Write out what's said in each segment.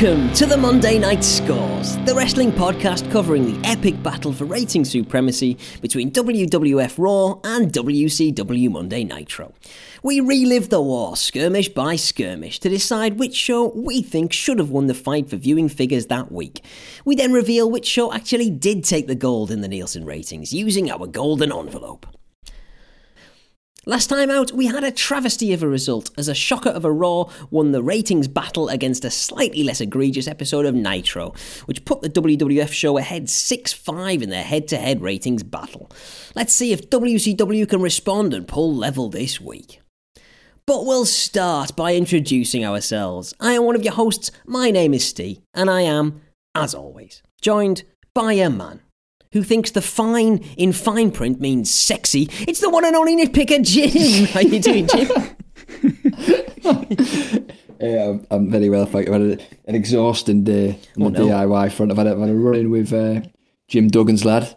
Welcome to the Monday Night Scores, the wrestling podcast covering the epic battle for rating supremacy between WWF Raw and WCW Monday Nitro. We relive the war skirmish by skirmish to decide which show we think should have won the fight for viewing figures that week. We then reveal which show actually did take the gold in the Nielsen ratings using our golden envelope. Last time out, we had a travesty of a result as a shocker of a Raw won the ratings battle against a slightly less egregious episode of Nitro, which put the WWF show ahead 6 5 in their head to head ratings battle. Let's see if WCW can respond and pull level this week. But we'll start by introducing ourselves. I am one of your hosts, my name is Steve, and I am, as always, joined by a man who thinks the fine in fine print means sexy. It's the one and only nitpicker, Jim. How you doing, Jim? yeah, I'm, I'm, very well, thank you. I've had an exhausting day on oh, the no. DIY front. I've had a, I've had a run in with uh, Jim Duggan's lad.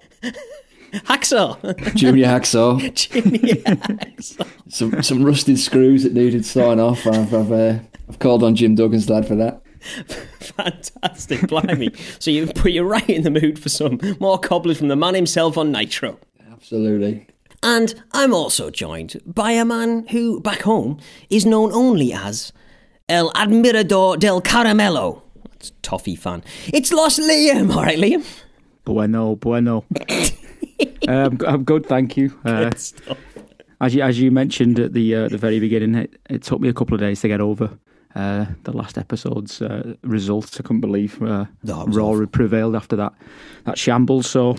Hacksaw. Junior Hacksaw. Junior Hacksaw. some, some rusted screws that needed sawing off. I've, I've, uh, I've called on Jim Duggan's lad for that. Fantastic, blimey. so you put you right in the mood for some more cobblers from the man himself on Nitro. Absolutely. And I'm also joined by a man who, back home, is known only as El Admirador del Caramelo. That's toffee fan. It's Los Liam. All right, Liam? Bueno, bueno. um, I'm good, thank you. Uh, as you as you mentioned at the uh, the very beginning, it, it took me a couple of days to get over uh, the last episode's uh, results. I couldn't believe uh, no, Raw awful. prevailed after that that shambles. So,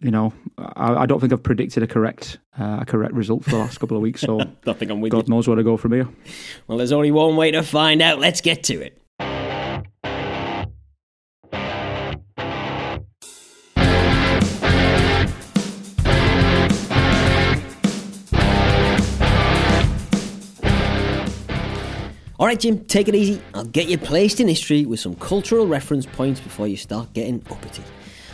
you know, I, I don't think I've predicted a correct uh, a correct result for the last couple of weeks. So, I think I'm with God you. knows where to go from here. Well, there's only one way to find out. Let's get to it. All right, Jim, take it easy. I'll get you placed in history with some cultural reference points before you start getting uppity.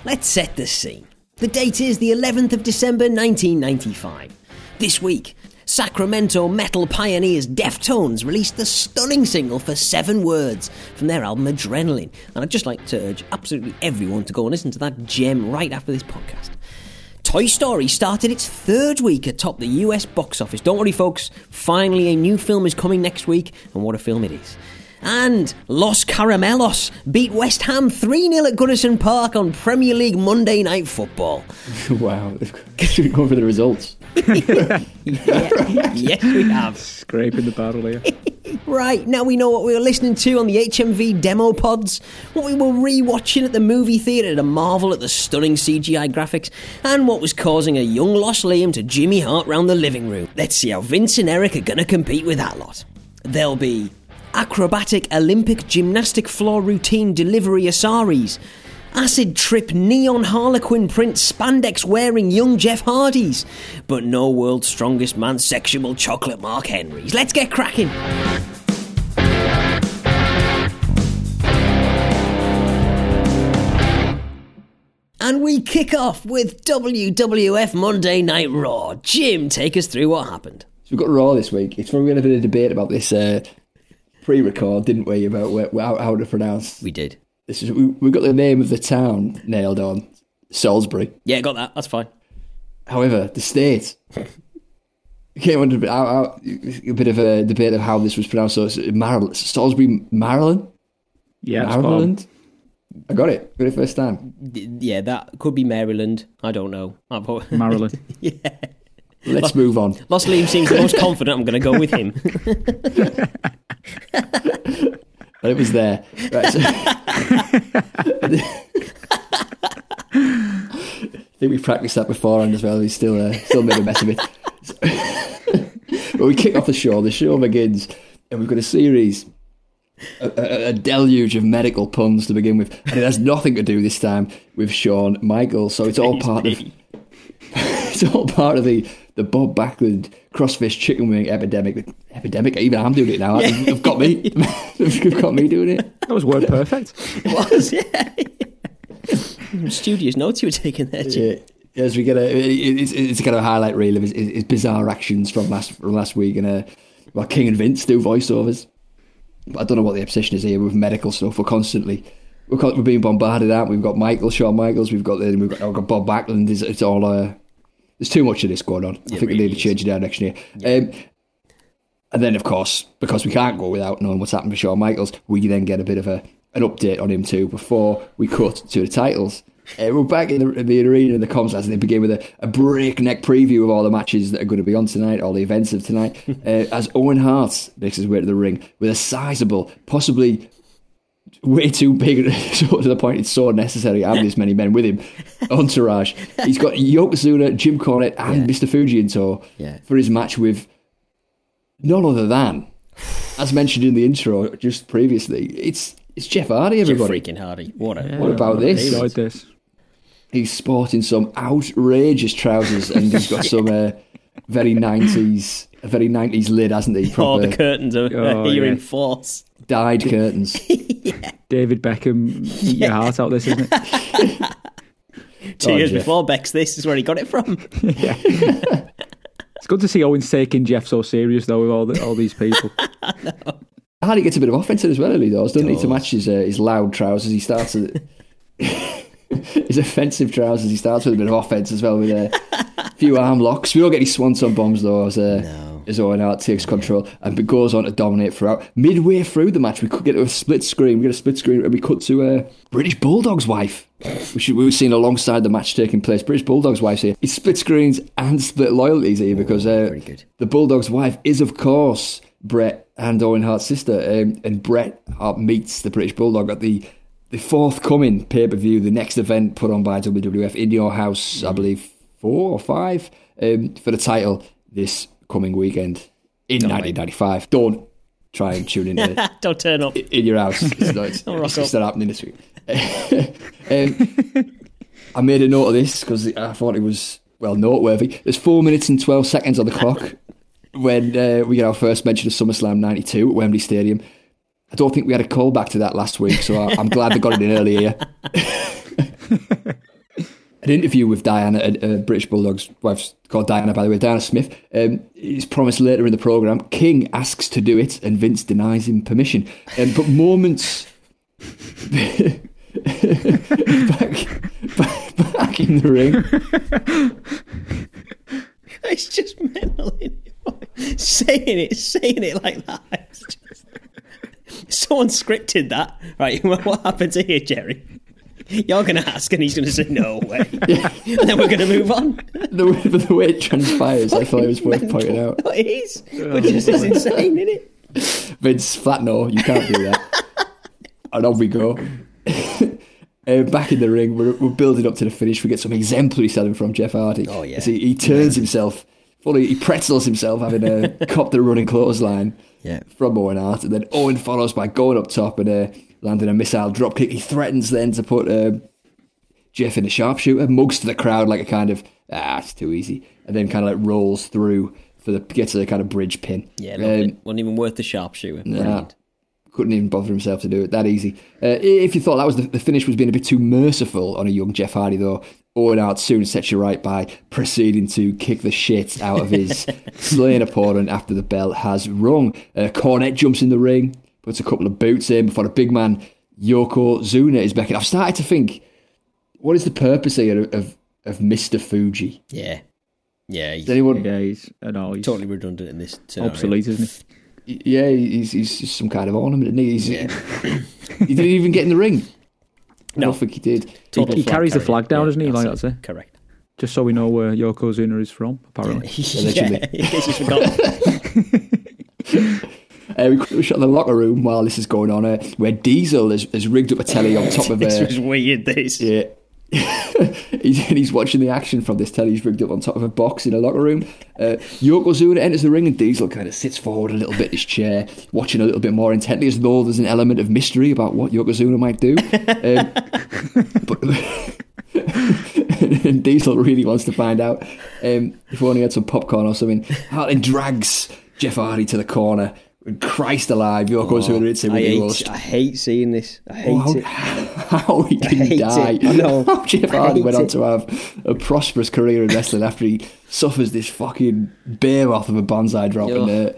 Let's set the scene. The date is the 11th of December 1995. This week, Sacramento metal pioneers Deftones released the stunning single for seven words from their album Adrenaline. And I'd just like to urge absolutely everyone to go and listen to that gem right after this podcast. Toy Story started its third week atop the US box office. Don't worry, folks, finally a new film is coming next week, and what a film it is. And Los Caramelos beat West Ham 3 0 at Goodison Park on Premier League Monday Night Football. wow, should go for the results. yeah, yes, we have. Scraping the barrel here. right, now we know what we were listening to on the HMV demo pods, what we were re-watching at the movie theatre to marvel at the stunning CGI graphics, and what was causing a young Los Liam to Jimmy Hart round the living room. Let's see how Vince and Eric are going to compete with that lot. There'll be acrobatic Olympic gymnastic floor routine delivery Asaris, acid trip neon harlequin print spandex wearing young Jeff Hardys, but no world's strongest man sexual chocolate Mark Henrys. Let's get cracking. And we kick off with WWF Monday Night Raw. Jim, take us through what happened. So we've got Raw this week. It's probably going to be a debate about this uh, pre-record, didn't we, about where, how, how to pronounce. We did. This is we, we got the name of the town nailed on. Salisbury. Yeah, got that. That's fine. However, the state came under a bit, a bit of a debate of how this was pronounced. So it's Maryland, Salisbury, Maryland. Yeah, Maryland. I got it. Got it first time. Yeah, that could be Maryland. I don't know. Maryland. yeah. Let's move on. Los Liam seems the most confident. I'm going to go with him. it was there. Right, so I think we practiced that beforehand as well. We still uh, still made a mess of it. but we kick off the show. The show begins, and we've got a series, a, a, a, deluge of medical puns to begin with, and it has nothing to do this time with Shawn Michael. So it's all part of it's all part of the the Bob Backlund crossface chicken wing epidemic. Epidemic. Even I'm doing it now. Yeah. They've got me. They've got me doing it. That was word perfect. it was. Yeah. Studious notes you were taking there. Jim. Yeah. As we get a, it's, it's a kind of a highlight reel of his, his bizarre actions from last from last week, and uh, well, King and Vince do voiceovers. But I don't know what the obsession is here with medical stuff. We're constantly we're, we're being bombarded out. We've got Michael, Shawn Michaels. We've got we've got, we've got Bob Backlund. It's, it's all uh, there's too much of this going on. I think we really need to change it down next year. Um, and then, of course, because we can't go without knowing what's happened to Shawn Michaels, we then get a bit of a an update on him too before we cut to the titles. Uh, we're back in the, the arena in the comms as they begin with a, a breakneck preview of all the matches that are going to be on tonight, all the events of tonight. uh, as Owen Hart makes his way to the ring with a sizable, possibly way too big so to the point it's so unnecessary having this many men with him entourage he's got Yokozuna Jim Cornette and Mr Fuji in tow Yeah. for his match with none other than as mentioned in the intro just previously it's it's Jeff Hardy everybody. Jeff freaking Hardy. What a What about this? Enjoyed this. he's sporting some outrageous trousers and he's got some uh, very 90s a very 90s lid hasn't he Oh, the curtains are Oh, here yeah. in force. dyed curtains David Beckham, eat your heart out. This isn't it? Two Oh, years Jeff. before Bex, this is where he got it from. It's good to see Owens taking Jeff so serious though with all the, all these people. Hardy gets a bit of offense in as well, early does, doesn't he? To match his, uh, his loud trousers, he starts with his offensive trousers. He starts with a bit of offense as well with a few arm locks. We don't get any swanton bombs though, as uh, No. As Owen Hart takes control and goes on to dominate throughout. Midway through the match, we could get a split screen. We get a split screen and we cut to uh, British Bulldog's wife, which we were seeing alongside the match taking place. British Bulldog's wife here. It's split screens and split loyalties here because uh, the Bulldog's wife is, of course, Bret and Owen Hart's sister. Um, and Bret Hart meets the British Bulldog at the, the forthcoming pay per view, the next event put on by WWF in your house, I believe, four or five, um, for the title this coming weekend in 1995. Don't try and tune in to Don't turn up. in your house. It's not, it's, it's not happening this week. um, I made a note of this because I thought it was, well, noteworthy. There's four minutes and 12 seconds on the clock when uh, we get our first mention of SummerSlam 92 at Wembley Stadium. I don't think we had a callback to that last week, so I, I'm glad they got it in early here. An interview with Diana, a, British Bulldog's wife's called Diana, by the way, Diana Smith, um, is promised later in the programme. King asks to do it, and Vince denies him permission. Um, but moments back, back, back in the ring, It's just mental. saying it, saying it like that. It's just- Someone scripted that. Right, what happens here, Jerry? You're going to ask, and he's going to say, no way. and then we're going to move on. the, way- the way it transpires, I thought it was worth pointing out. It is. But it's just insane, isn't it? Vince, flat no, you can't do that. and on we go. Uh, back in the ring, we're, we're building up to the finish. We get some exemplary selling from Jeff Hardy. Oh, yeah. He, he turns himself, fully, he pretzels himself, having a cop the running clothesline Yeah. from Owen Hart. And then Owen follows by going up top and uh, landing a missile dropkick. He threatens then to put uh, Jeff in a sharpshooter, mugs to the crowd like a kind of, ah, it's too easy. And then kind of like rolls through for the, gets to the kind of bridge pin. Yeah, Um, wasn't even worth the sharpshooter. Brilliant. couldn't even bother himself to do it that easy. Uh, if you thought that was the, the finish was being a bit too merciful on a young Jeff Hardy, though, Owen Hart soon sets you right by proceeding to kick the shit out of his slain opponent after the bell has rung. Uh, Cornette jumps in the ring, puts a couple of boots in before the big man Yokozuna, is back. in. I've started to think, what is the purpose here of, of, of Mr. Fuji? Yeah. Yeah, he's Does anyone? Yeah, he's, I know, he's totally redundant in this scenario. obsolete, isn't he? Yeah, he's, he's just some kind of ornament. Isn't he? He's, Yeah. he didn't even get in the ring. I No. don't think he did. Total he flag carries the flag down, Yeah, doesn't he? Like that's that's it. it. Correct. Just so we know where Yokozuna is from, apparently. Allegedly. yeah, in case you forgot. Uh, we, shot in the locker room while this is going on, uh, where Diesel has, has rigged up a telly on top of this a. was weird, this. Yeah. he's, he's watching the action from this telly. He's rigged up on top of a box in a locker room. Uh, Yokozuna enters the ring, and Diesel kind of sits forward a little bit in his chair, watching a little bit more intently, as though there's an element of mystery about what Yokozuna might do. Um, but and Diesel really wants to find out. Um, if we only had some popcorn or something, Hartland drags Jeff Hardy to the corner. And Christ alive, Yokozuna hits him I with the hate, roast. I hate seeing this. I hate Oh, how, it. how he didn't hate die. it. I know. How Jeff I Hardy hate went on to have a prosperous career in wrestling after he suffers this fucking behemoth of a banzai drop. And, uh,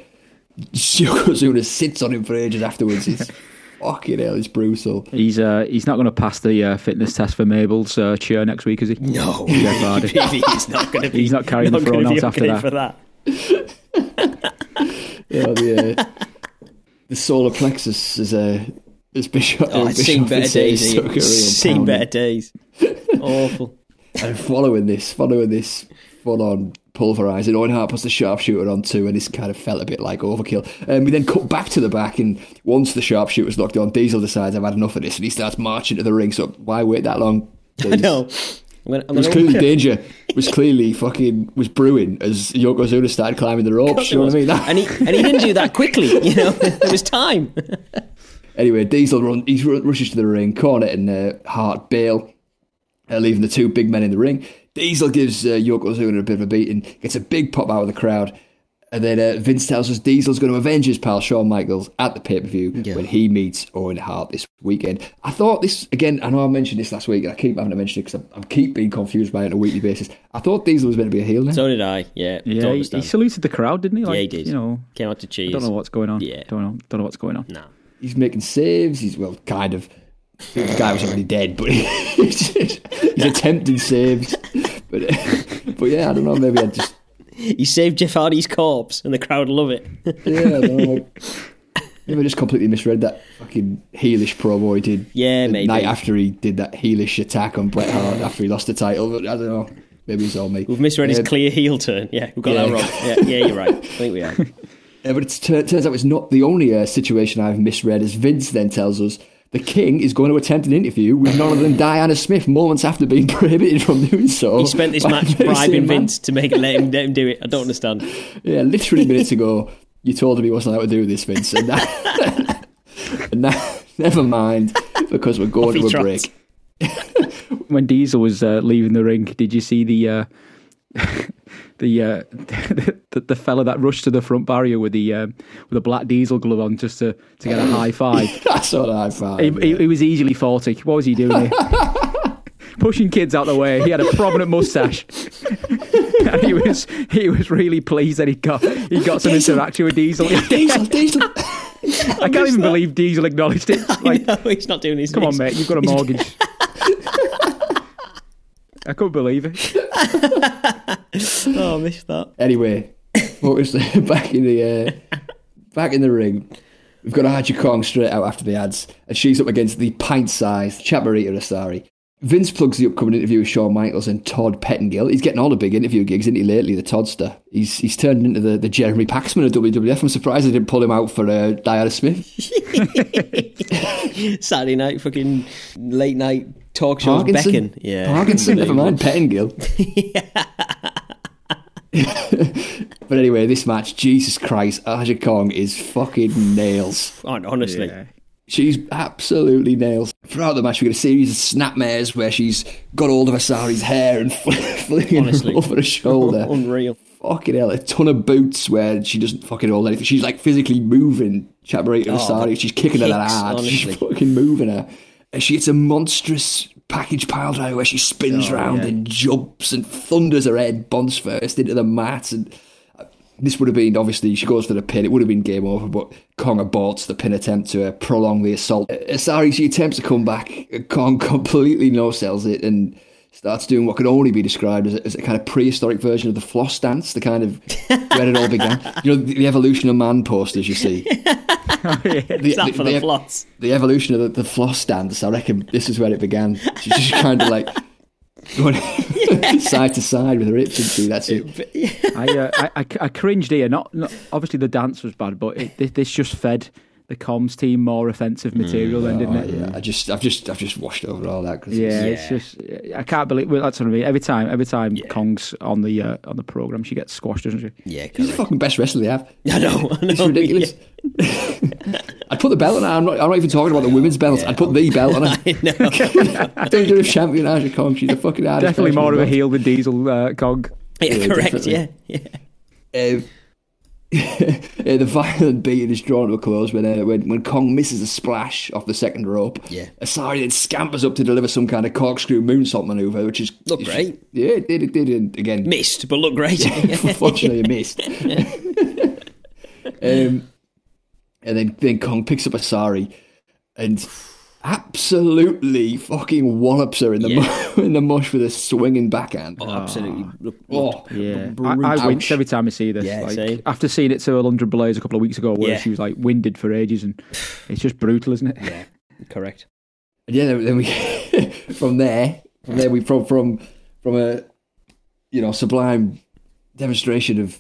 Yokozuna sits on him for ages afterwards. It's fucking hell, it's brutal. He's uh, he's not going to pass the uh, fitness test for Mabel's uh, cheer next week, is he? No, Jeff Hardy. he's not going to be. He's not carrying the gonna throne be out after that. For that. Yeah, the, uh, the solar plexus is a. As Bishop, Oh, uh, it's seen better days. took a Ian. real Seen better days. Awful. And following this, following this full on pulverising, Owen Hart puts the sharpshooter on too, and this kind of felt a bit like overkill. And we then cut back to the back, and once the sharpshooter's locked on, Diesel decides I've had enough of this, and he starts marching to the ring. So why wait that long? I know. I'm gonna, I'm There's gonna clearly danger. Was clearly fucking was brewing as Yokozuna started climbing the ropes. You know what I mean? That- and he and he didn't do that quickly. You know, there was time. Anyway, Diesel run, he rushes to the ring. Cornette and uh, Hart bail, uh, leaving the two big men in the ring. Diesel gives uh, Yokozuna a bit of a beating, gets a big pop out of the crowd. And then uh, Vince tells us Diesel's going to avenge his pal Shawn Michaels at the pay per view Yeah. when he meets Owen Hart this weekend. I thought this, again, I know I mentioned this last week, and I keep having to mention it because I, I keep being confused by it on a weekly basis. I thought Diesel was meant to be a heel now. So did I. Yeah. Yeah, don't he, he saluted the crowd, didn't he? Like, Yeah, he did. You know, Came out to cheese. I don't know what's going on. Yeah. don't know. Don't know what's going on. No. he's making saves. He's well, kind of. The guy was already dead, but he's, he's attempting saves. But but yeah, I don't know. Maybe I just He saved Jeff Hardy's corpse, and the crowd love it. yeah, I don't know. Maybe I just completely misread that fucking heelish promo he did. Yeah, the maybe. night after he did that heelish attack on Bret Hart after he lost the title. But I don't know. Maybe it's all me. We've misread his Um, clear heel turn. Yeah, we've got yeah. that wrong. Yeah, yeah, you're right. I think we are. Uh, but it turns out it's not the only uh, situation I've misread, as Vince then tells us the King is going to attempt an interview with none other than Diana Smith moments after being prohibited from doing so. He spent this match bribing. Vince to make let him let him do it. I don't understand. Yeah, literally minutes ago, you told him he wasn't allowed to do this, Vince. And now, and now never mind, because we're going Off to a trots. break. When Diesel was uh, leaving the ring, did you see the uh, the, uh, the the fella that rushed to the front barrier with the um, with a black Diesel glove on just to, to get a high five? That's what I found. he, he, he was easily forty. What was he doing? Here? Pushing kids out the way. He had a prominent mustache, and he was he was really pleased that he got he got some Diesel. interaction with Diesel. Diesel, Diesel. I can't even believe Diesel acknowledged it. Like, no, he's not doing his. come on, mate, you've got a mortgage. I couldn't believe it. Oh, I missed that. Anyway, focus back in the uh, back in the ring. We've got Aja Kong straight out after the ads, and she's up against the pint-sized Chaparita Asari. Vince plugs the upcoming interview with Shawn Michaels and Todd Pettengill. He's getting all the big interview gigs, isn't he, lately, the Toddster? He's he's turned into the, the Jeremy Paxman of WWF. I'm surprised they didn't pull him out for uh, Diana Smith. Saturday night, fucking late night talk shows. Parkinson? Becking. Yeah. Parkinson, never mind, Pettengill. but anyway, this match, Jesus Christ, Aja Kong is fucking nails. Honestly. Yeah. She's absolutely nails. Throughout the match, we get a series of snapmares where she's got hold of Asari's hair and flinging Honestly. her over her shoulder. Unreal. fucking hell, a ton of boots where she doesn't fucking hold anything. She's like physically moving Chaparita Oh, Asari. She's kicking her that kicks, hard. She's fucking moving her. And she hits a monstrous package pile driver where she spins Oh, round yeah. and jumps and thunders her head, bonds first into the mat. And this would have been, obviously, she goes for the pin. It would have been game over, but Kong aborts the pin attempt to uh, prolong the assault. Uh, Asari, she attempts to come back. Kong completely no-sells it and starts doing what could only be described as a, as a kind of prehistoric version of the floss dance, the kind of where it all began. You know, the, the evolution of man posters, you see. The, Is that for the, the- flots? the evolution of the, the floss dance, I reckon this is where it began. She's just kind of like going side to side with her hips, and see, that's it. I, uh, I, I, I cringed here. Not, not obviously the dance was bad, but it, this- this just fed the comms team more offensive material, then didn't Oh, it? yeah, I just, I've just, I've just washed over all that. 'cause Yeah, it's- it's just I can't believe well, that's what I mean. Every time, every time Kong's on the uh, on the program, she gets squashed, doesn't she? Yeah, He's the correct. fucking best wrestler they have. I know. I know. It's ridiculous. I'd put the belt on. I'm not, I'm not even talking about the women's belt. I'd put the belt on her. I don't know. WWE champion Aja Kong. She's a fucking hardest Definitely more of a heel than Diesel uh, Kong. Yeah, Yeah, correct. definitely. Yeah, yeah. Um, the violent beating is drawn to a close when, uh, when when Kong misses a splash off the second rope. Yeah. Asari then scampers up to deliver some kind of corkscrew moonsault maneuver, which is Looked it's great. just- yeah, it did. It did. And again, Missed, but look great. unfortunately, it missed. Um, and then then Kong picks up Asari and absolutely fucking wallops her in the Yeah. mu- in the mush with a swinging backhand. Oh, absolutely. Ah. Look, Oh. Yeah, I, I wince every time I see this. Yeah, like, same. after seeing it to Alundra Blaze a couple of weeks ago, where Yeah. she was like winded for ages, and it's just brutal, isn't it? Yeah, correct. And yeah, then then we from there, from there we from from from a you know sublime demonstration of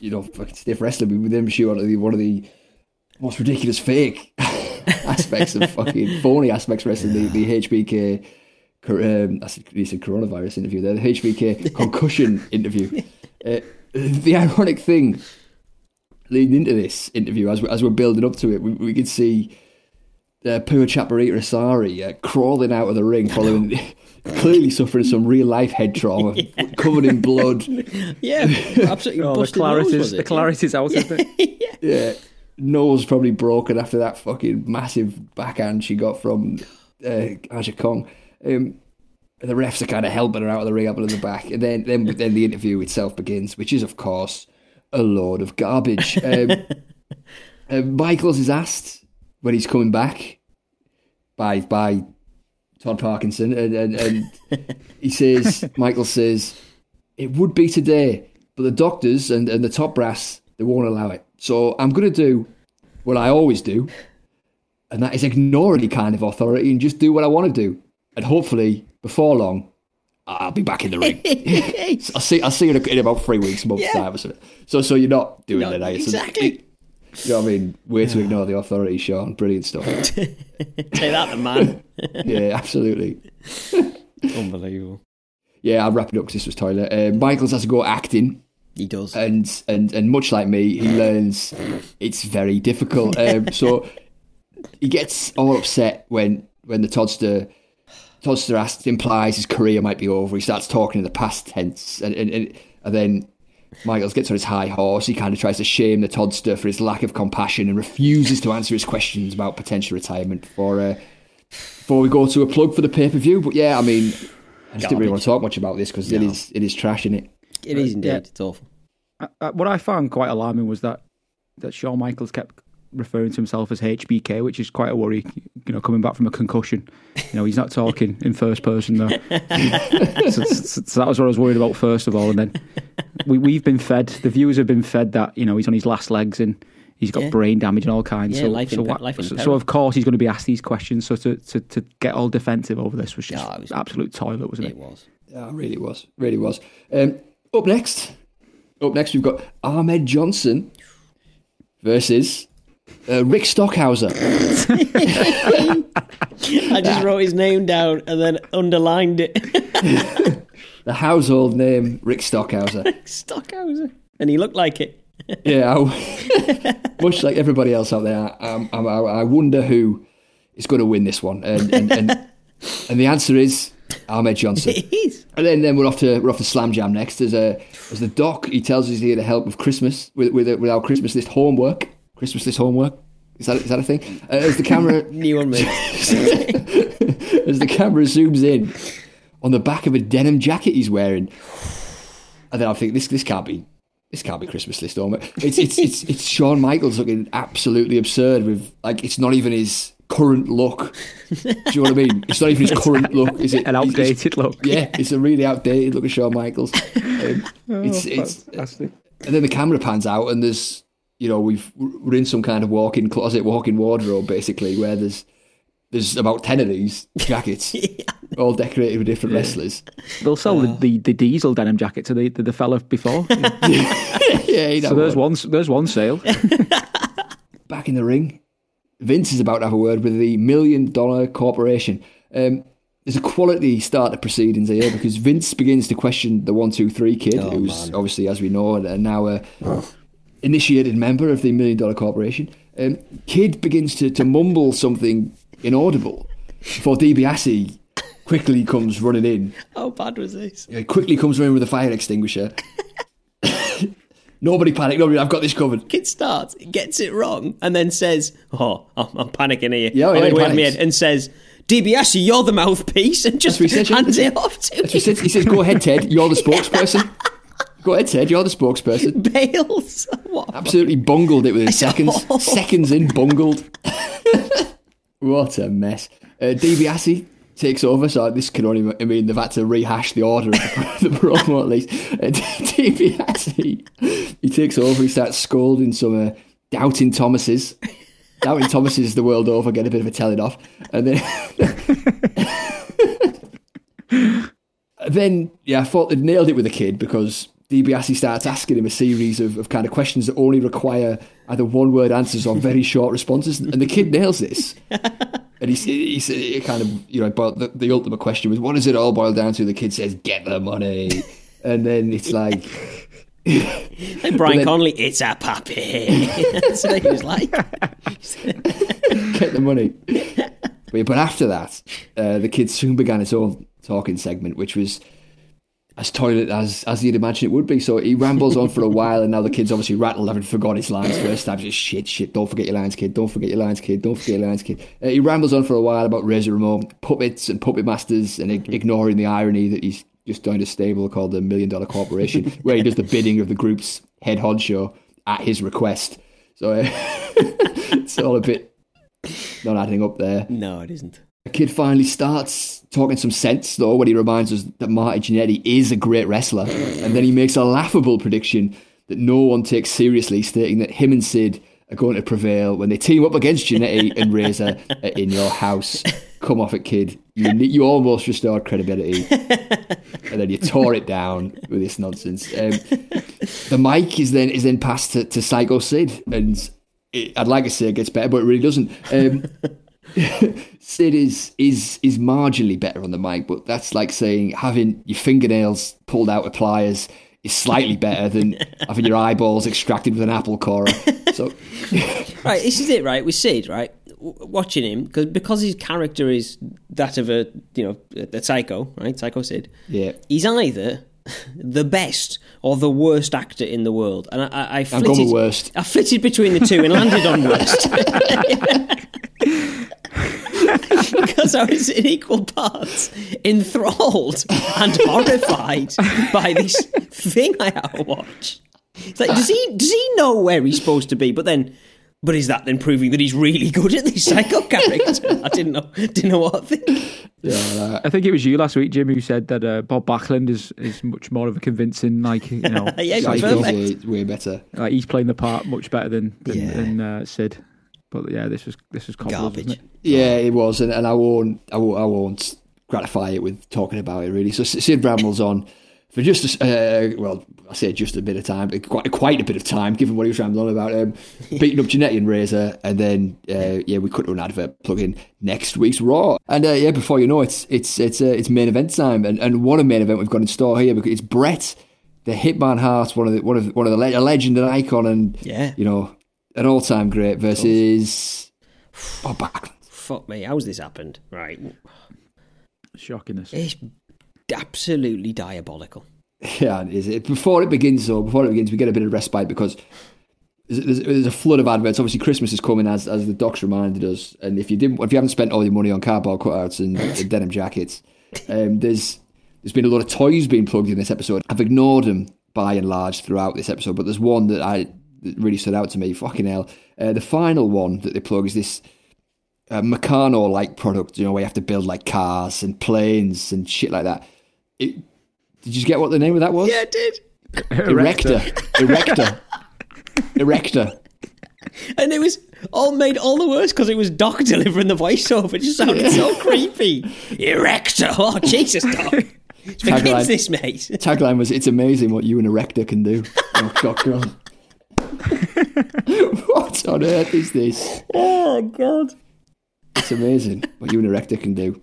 you know fucking stiff wrestling with them shoot one of the one of the most ridiculous fake aspects of fucking phony aspects of wrestling. The, the HBK. cor- Um, I said, you said coronavirus interview there. The HBK concussion interview. Uh, the ironic thing leading into this interview, as we, as we're building up to it, we, we could see uh, Puma Chaparita Asari uh, crawling out of the ring following clearly suffering some real life head trauma, covered in blood. Yeah, absolutely. Oh, the busted nose, clarity's, the it? clarity's out, isn't it? Yeah, nose probably broken after that fucking massive backhand she got from uh, Aja Kong. Um, the refs are kind of helping her out of the ring, up in the back, and then then then the interview itself begins, which is of course a load of garbage. Um, uh, Michaels is asked when he's coming back by by Todd Parkinson, and, and, and he says, Michael says, it would be today, but the doctors and, and the top brass they won't allow it. So I'm going to do what I always do, and that is ignore any kind of authority and just do what I want to do, and hopefully before long. I'll be back in the ring. I'll see. I'll see you in about three weeks, months Yeah. time or something. So, so you're not doing No, that, are you? So exactly. you know what I mean? Way to ignore the authority, Shawn. Brilliant stuff. Say that, the man. yeah, absolutely. Unbelievable. Yeah, I'll wrap it up because this was toilet. Uh, Michaels has to go acting, He does. and and and much like me, he learns it's very difficult. Um, so he gets all upset when when the Todster Toddster asks, implies his career might be over. He starts talking in the past tense, and and, and, and then. Michaels gets on his high horse. He kind of tries to shame the Todster for his lack of compassion and refuses to answer his questions about potential retirement before uh, before we go to a plug for the pay per view. But yeah, I mean, I just didn't really want to talk much about this because it No. is it is trash in it. It is indeed. Yeah. It's awful. Uh, uh, what I found quite alarming was that that Shawn Michaels kept referring to himself as HBK, which is quite a worry. You know, coming back from a concussion, you know, he's not talking in first person though. so, so- so that was what I was worried about first of all, and then we we've been fed. The viewers have been fed that you know he's on his last legs and. He's got Yeah. brain damage and all kinds. Yeah, so, life so, pe- what- life in so, so of course he's going to be asked these questions. So to, to, to get all defensive over this was just Yeah, it was- absolute toilet, wasn't it? It was. Yeah, it really was, really was. Um, up next, up next we've got Ahmed Johnson versus uh, Rick Stockhauser. I just wrote his name down and then underlined it. the household name Rick Stockhauser. Stockhauser. And he looked like it. Yeah, I, much like everybody else out there, um, I, I, I wonder who is going to win this one, and and, and, and the answer is Ahmed Johnson. It is. And then, then we're off to we're off to Slam Jam next. As a as the doc, he tells us he's here to help with Christmas with with, with our Christmas list homework. Christmas list homework is that is that a thing? Uh, as the camera New on me. as the camera zooms in on the back of a denim jacket he's wearing, and then I think this this can't be this can't be Christmas list homework. It's it's it's it's Shawn Michaels looking absolutely absurd with like it's not even his current look. Do you know what I mean? It's not even his current look, is it? An outdated look. yeah, it's a really outdated look of Shawn Michaels. Um, Oh, it's, it's, Fantastic. and then the camera pans out, and there's, you know, we've we're in some kind of walk-in closet, walk-in wardrobe, basically, where there's there's about ten of these jackets, all decorated with different wrestlers. They'll sell the, the, the diesel denim jacket to the the, the fella before. yeah, know so there's what? one there's one sale. back in the ring. Vince is about to have a word with the Million Dollar Corporation. Um, there's a quality start to proceedings here because Vince begins to question the one two three kid, Oh, who's man. obviously, as we know, and now a initiated member of the Million Dollar Corporation. Um, kid begins to, to mumble something inaudible before DiBiase quickly comes running in. How bad was this? He quickly comes running with a fire extinguisher. Nobody panic, nobody. I've got this covered. Kid starts, gets it wrong, and then says, "Oh, I'm, I'm panicking here." Yeah, I'm yeah, he away from my panics. head, and says, "DiBiase, you're the mouthpiece," and just said, hands it off to He says, he says, "Go ahead, Ted. You're the spokesperson." Go ahead, Ted. You're the spokesperson. Bales. What? Absolutely bungled it within seconds. Seconds in, bungled. what a mess. Uh, DiBiase takes over, so this can only I mean they've had to rehash the order of the, promo at least. Uh, DiBiase, he takes over, he starts scolding some uh, doubting Thomases. Doubting Thomases the world over get a bit of a telling off, and then then yeah, I thought they'd nailed it with the kid because DiBiase starts asking him a series of, of kind of questions that only require either one word answers or very short responses, and the kid nails this. And he's he said it kind of, you know, but the, the ultimate question was, what does it all boil down to? The kid says, get the money. And then it's like, And Brian then- Connolly, it's a puppy. That's what he was like. get the money. But, but after that, uh, the kid soon began its own talking segment, which was as toilet as as you'd imagine it would be. So he rambles on for a while, and now the kid's obviously rattled, having forgot his lines first time. Just shit, shit, don't forget your lines, kid. Don't forget your lines, kid. Don't forget your lines, kid. Uh, he rambles on for a while about Razor Ramon, puppets and puppet masters, and ig- ignoring the irony that he's just joined a stable called the Million Dollar Corporation, where he does the bidding of the group's head honcho at his request. So uh, it's all a bit not adding up there. No, it isn't. The kid finally starts talking some sense, though, when he reminds us that Marty Jannetty is a great wrestler. And then he makes a laughable prediction that no one takes seriously, stating that him and Sid are going to prevail when they team up against Jannetty and Razor in your house. Come off it, kid. You, you almost restored credibility. And then you tore it down with this nonsense. Um, the mic is then is then passed to, to Psycho Sid. And it, I'd like to say it gets better, but it really doesn't. Um, Sid is is is marginally better on the mic, but that's like saying having your fingernails pulled out with pliers is slightly better than having your eyeballs extracted with an apple corer. So Right, this is it, right? With Sid, right? W- watching him, because because his character is that of a, you know, a, a psycho, right? Psycho Sid. yeah, He's either the best or the worst actor in the world. And I, I, I I'm flitted, going with worst. I flitted between the two and landed on worst. Because I was in equal parts enthralled and horrified by this thing I have to watch. It's like, does he does he know where he's supposed to be? But then, but is that then proving that he's really good at this psycho character? I didn't know didn't know what to think. yeah, I think it was you last week, Jim, who said that uh, Bob Backlund is, is much more of a convincing, like you know, Yeah, perfect. way, way better. like he's playing the part much better than than, Yeah. than uh, Sid. But yeah, this was this was wasn't Garbage. it? Yeah, it was, and, and I won't, I won't, I won't gratify it with talking about it really. So Sid rambles on for just, a, uh, well, I say just a bit of time, quite quite a bit of time, given what he was rambling on about, um, beating up Jannetty and Razor, and then uh, yeah, we cut to an advert plug in next week's Raw, and uh, yeah, before you know it, it's it's it's uh, it's main event time, and and what a main event we've got in store here because it's Bret. The Hitman Hart, one of the one of the, one of the a legend, and icon, and Yeah. you know an all-time great versus Bob Backlund. Fuck me, how's this happened? Right. Shockingness. It's absolutely diabolical. Yeah, it is. It, before it begins, though, before it begins, we get a bit of respite because there's, there's, there's a flood of adverts. Obviously, Christmas is coming, as as the docs reminded us. And if you didn't, if you haven't spent all your money on cardboard cutouts and, and denim jackets, um, there's there's been a lot of toys being plugged in this episode. I've ignored them by and large throughout this episode, but there's one that I that really stood out to me. Fucking hell! Uh, the final one that they plug is this uh, Meccano like product. You know, where you have to build like cars and planes and shit like that. It, did you get what the name of that was? Yeah, it did. Erector. Erector. Erector. And it was all made all the worse because it was Doc delivering the voiceover. It just sounded so creepy. Erector. Oh, Jesus, Doc. It's for Tagline. kids, this, mate. Tagline was, it's amazing what you and Erector can do. Oh, God, God. what on earth is this? Oh, God. It's amazing what you and Erector can do.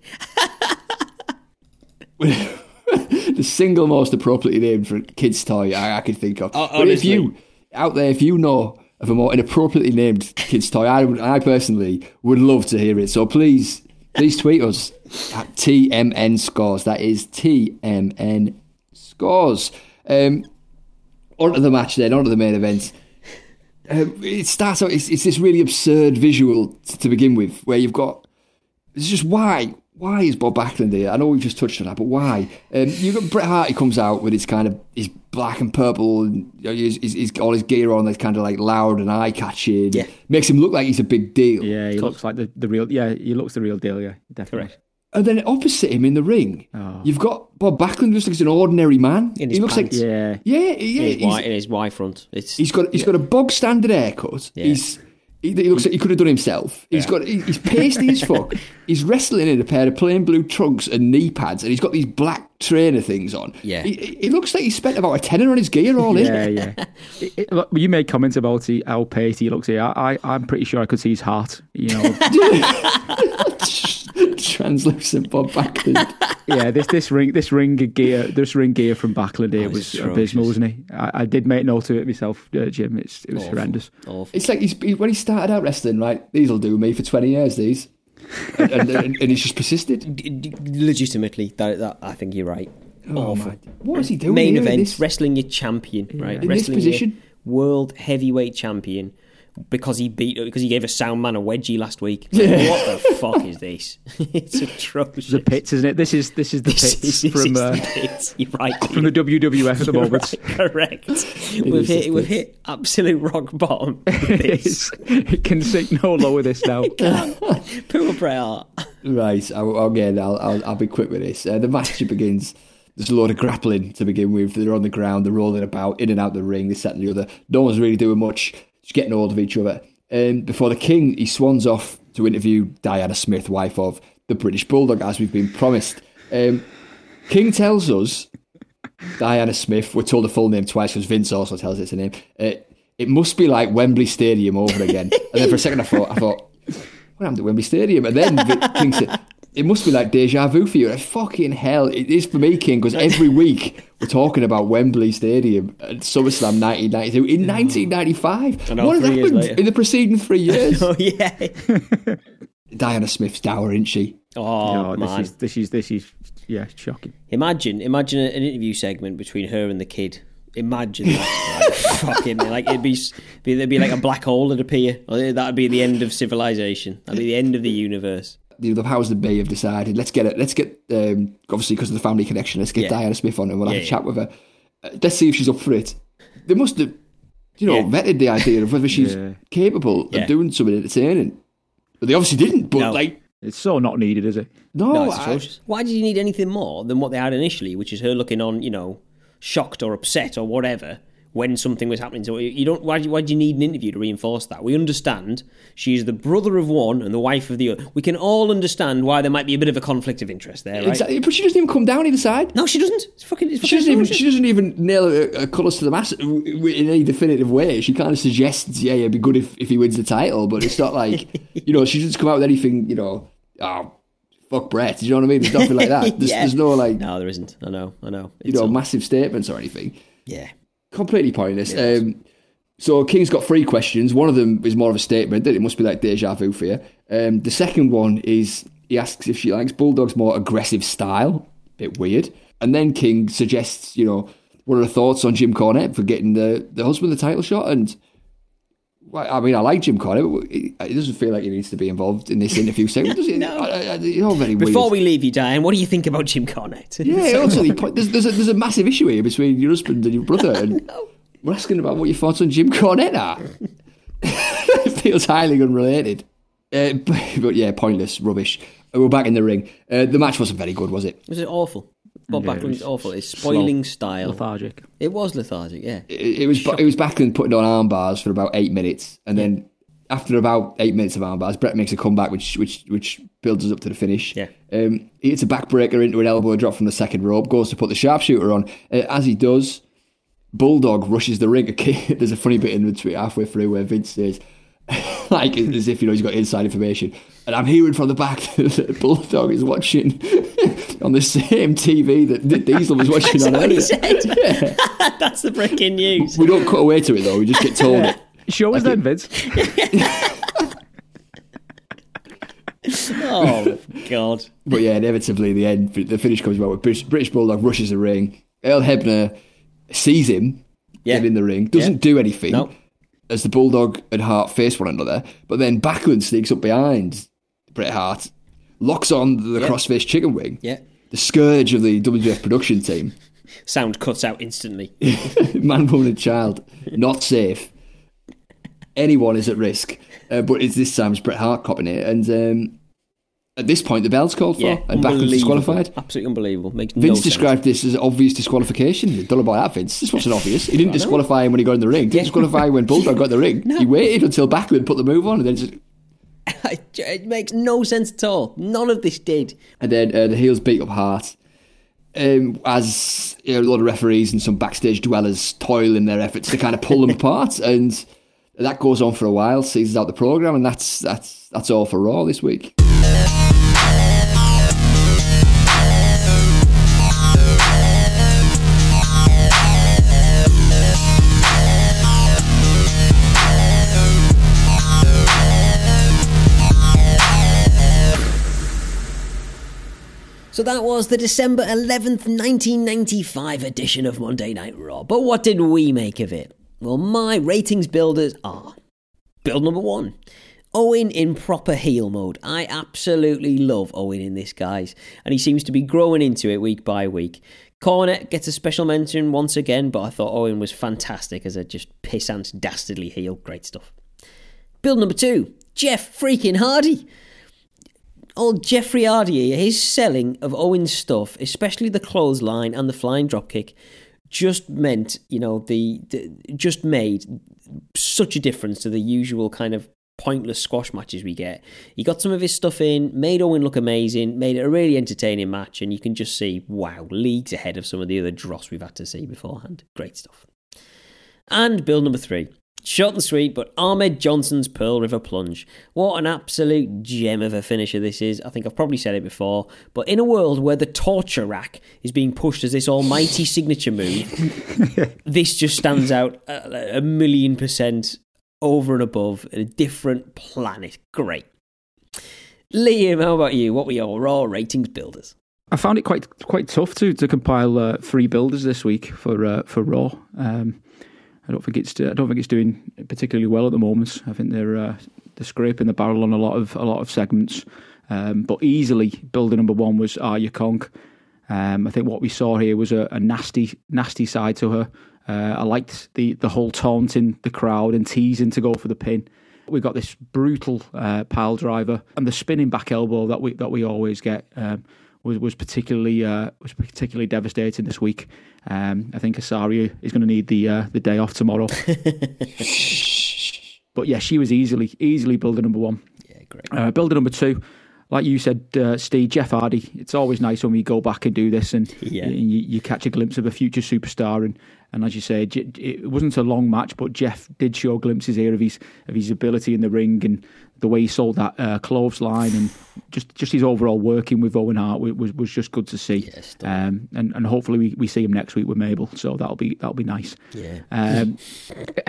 the single most appropriately named for a kid's toy I, I could think of. Oh, but if you, out there, if you know of a more inappropriately named kid's toy, I, would, I personally would love to hear it. So please, please tweet us at TMN Scores. That is TMN Scores. Um, on to the match then, on to the main event. Um, it starts out, it's, it's this really absurd visual t- to begin with, where you've got, it's just why, why is Bob Backlund here? I know we've just touched on that, but why? Um, you got Bret Hart. He comes out with his kind of his black and purple, and you know, he's, he's, he's all his gear on that's kind of like loud and eye catching. Yeah. makes him look like he's a big deal. Yeah, he looks like the, the real. Yeah, he looks the real deal. Yeah, definitely. Correct. And then opposite him in the ring, Oh. you've got Bob Backlund. Looks like he's an ordinary man. In he looks pants. like Yeah, yeah, yeah. In his, he's- y, in his Y front. It's He's got he's got a bog standard haircut. Yeah. He's he, he looks like he could have done himself. He's Yeah. got he, he's pasty as fuck. He's wrestling in a pair of plain blue trunks and knee pads, and he's got these black trainer things on. Yeah. he, he looks like he spent about a tenner on his gear all in. yeah, yeah. It- it- look, you made comments about he, how pasty he looks here. I, I, I'm pretty sure I could see his heart. You know, Translucent Bob Backlund. yeah. This this ring this ring gear this ring gear from Backlund here Oh, was it's abysmal, wasn't he? I, I did make note of it myself, uh, Jim. It's it was Awful. horrendous. awful. It's like he's he, when he started out wrestling, right? These will do me for twenty years. These, and, and, and, and he's just persisted. D- d- legitimately, that, that I think you're right. Oh Awful. my! What is he doing? Main here in event, this- wrestling your champion, right? In this wrestling position? your world heavyweight champion because he beat because he gave a sound man a wedgie last week. What the fuck is this? it's atrocious. The pits, isn't it? This is this is the This pits is- this from is uh, the pits. You're right. from the WWF at the moment. right, correct. we've hit we've hit absolute rock bottom. this. It's- it can sink no lower. This now. Poor Bret Hart. Right, I'll, again, I'll, I'll, I'll be quick with this. Uh, the match begins. There's a lot of grappling to begin with. They're on the ground, they're rolling about, in and out the ring, this, that, and the other. No one's really doing much, just getting hold of each other. Um, before the king, he swans off to interview Diana Smith, wife of the British Bulldog, as we've been promised. Um, king tells us, Diana Smith, we're told the full name twice because Vince also tells us her name. Uh, it must be like Wembley Stadium over again. and then for a second, I thought, I thought, what happened at Wembley Stadium? And then King said, it must be like deja vu for you. Like, fucking hell, it is for me, King, because every week we're talking about Wembley Stadium at SummerSlam 1992 in mm. 1995. Know, what has happened in the preceding three years? Oh yeah. Diana Smith's dour, isn't she? Oh, Oh, this man. is this is this is yeah shocking. Imagine, imagine an interview segment between her and the kid. Imagine that. like, fucking, like it'd be, be, there'd be like a black hole that'd appear. That'd be the end of civilization. That'd be the end of the universe. The, the powers that be have decided let's get it. Let's get um, obviously because of the family connection. Let's get Yeah. Diana Smith on and we'll have Yeah, a chat with her. Uh, let's see if she's up for it. They must have, you know, Yeah. vetted the idea of whether she's Yeah. capable Yeah. of doing something entertaining. But they obviously didn't. But No. like, It's so not needed, is it? no, No, it's I- Why did you need anything more than what they had initially, which is her looking on, you know, shocked or upset or whatever when something was happening? So you don't. Why do you, why do you need an interview to reinforce that? We understand she's the brother of one and the wife of the other. We can all understand why there might be a bit of a conflict of interest there, right? exactly. But she doesn't even come down either side. No, she doesn't. It's fucking. It's She fucking doesn't even. She doesn't even nail her, colours to the mass in any definitive way. She kind of suggests, yeah, it'd be good if, if he wins the title, but it's not like you know. She doesn't come out with anything. You know, oh fuck Bret. Do you know what I mean? There's nothing like that. There's, Yeah. there's no like No, there isn't. I know. I know. you know all- massive statements or anything. yeah. Completely pointless. Is. Um, so King's got three questions. One of them is more of a statement that it must be like deja vu for you. Um, the second one is he asks if she likes Bulldog's more aggressive style. Bit weird. And then King suggests, you know, what are the thoughts on Jim Cornette for getting the, the husband the title shot? And well, I mean, I like Jim Cornette, but it, it doesn't feel like he needs to be involved in this interview segment, does it? No. I, I, I- it's all very weird. Before we leave you, Diane, what do you think about Jim Cornette? Yeah, also, there's, there's, a, there's a massive issue here between your husband and your brother, and we're asking about what your thoughts on Jim Cornette are. it feels highly unrelated. Uh, but, but yeah, pointless, rubbish. We're back in the ring. Uh, the match wasn't very good, was it? Was it awful? Bob Yeah, it Backlund was is awful. It's spoiling style. Lethargic. It was lethargic, yeah. It, it was it was Backlund putting on arm bars for about eight minutes, and then after about eight minutes of arm bars, Bret makes a comeback, which which which builds us up to the finish. Yeah. Um, he hits a backbreaker into an elbow drop from the second rope, goes to put the sharpshooter on. Uh, as he does, Bulldog rushes the ring. Okay, there's a funny bit in between halfway through where Vince says, like as if you know he's got inside information. And I'm hearing from the back that Bulldog is watching on the same TV that that Diesel was watching That's on what he earlier. said. That's the breaking news. We don't cut away to it though. We just get told it. Show us then, Vince. Oh, God. But yeah, inevitably, the end, the finish comes about with British, British Bulldog rushes the ring. Earl Hebner sees him Yeah. get in the ring, doesn't Yeah. do anything No. As the Bulldog and Hart face one another. But then Backlund sneaks up behind Bret Hart, locks on the Yeah. crossface chicken wing, Yeah. the scourge of the WWF production team, Sound cuts out instantly. man, woman, and child, not safe. Anyone is at risk. Uh, but it's this time it's Bret Hart copping it. And um, at this point, the bell's called for, Yeah. and unbelievable. disqualified. Absolutely unbelievable. Makes Vince no sense. described this as obvious disqualification. Don't know about that, Vince. This wasn't obvious. He didn't disqualify him when he got in the ring. Didn't Yeah. disqualify him when Bulldog got in the ring. He waited until Backlund put the move on, and then just, it makes no sense at all. None of this did. and then uh, the heels beat up Hart. Um, as you know, a lot of referees and some backstage dwellers toil in their efforts to kind of pull them apart, and that goes on for a while, seasons out the program, and that's that's that's all for Raw this week. So that was the December 11th, 1995 edition of Monday Night Raw. But what did we make of it? Well, my ratings builders are build number one. Owen in proper heel mode. I absolutely love Owen in this, guys. And he seems to be growing into it week by week. Cornette gets a special mention once again, but I thought Owen was fantastic as a just pissant, dastardly heel. Great stuff. Build number two Jeff freaking Hardy old Jeffrey Hardy, his selling of Owen's stuff, especially the clothesline and the flying dropkick, just meant, you know, the, the just made such a difference to the usual kind of pointless squash matches we get. He got some of his stuff in, made Owen look amazing, made it a really entertaining match, and you can just see, wow, leagues ahead of some of the other dross we've had to see beforehand. Great stuff. And build number three. Short and sweet, but Ahmed Johnson's Pearl River Plunge. What an absolute gem of a finisher this is. I think I've probably said it before, but in a world where the torture rack is being pushed as this almighty signature move, this just stands out a, a million percent over and above in a different planet. Great. Liam, how about you? What were your raw ratings builders? I found it quite quite tough to to compile uh, three builders this week for uh, for Raw. Um, I don't think it's I don't think it's doing particularly well at the moment. I think they're uh, they're scraping the barrel on a lot of a lot of segments. Um, but easily, builder number one was Aja Kong. Um, I think what we saw here was a, a nasty nasty side to her. Uh, I liked the the whole taunting the crowd and teasing to go for the pin. We got this brutal uh, pile driver and the spinning back elbow that we that we always get. Um, was was particularly uh, was particularly devastating this week. Um, I think Asaria is going to need the uh, the day off tomorrow. but yeah, she was easily easily builder number one. Yeah, great. Uh, builder number two, like you said, uh, Steve Jeff Hardy. It's always nice when we go back and do this, and Yeah. you, you catch a glimpse of a future superstar. And, and as you say, it wasn't a long match, but Jeff did show glimpses here of his of his ability in the ring and the way he sold that uh, clothesline and just just his overall working with Owen Hart was was, just good to see. Yes, um, and and hopefully we, we see him next week with Mabel, so that'll be that'll be nice. Yeah. Um,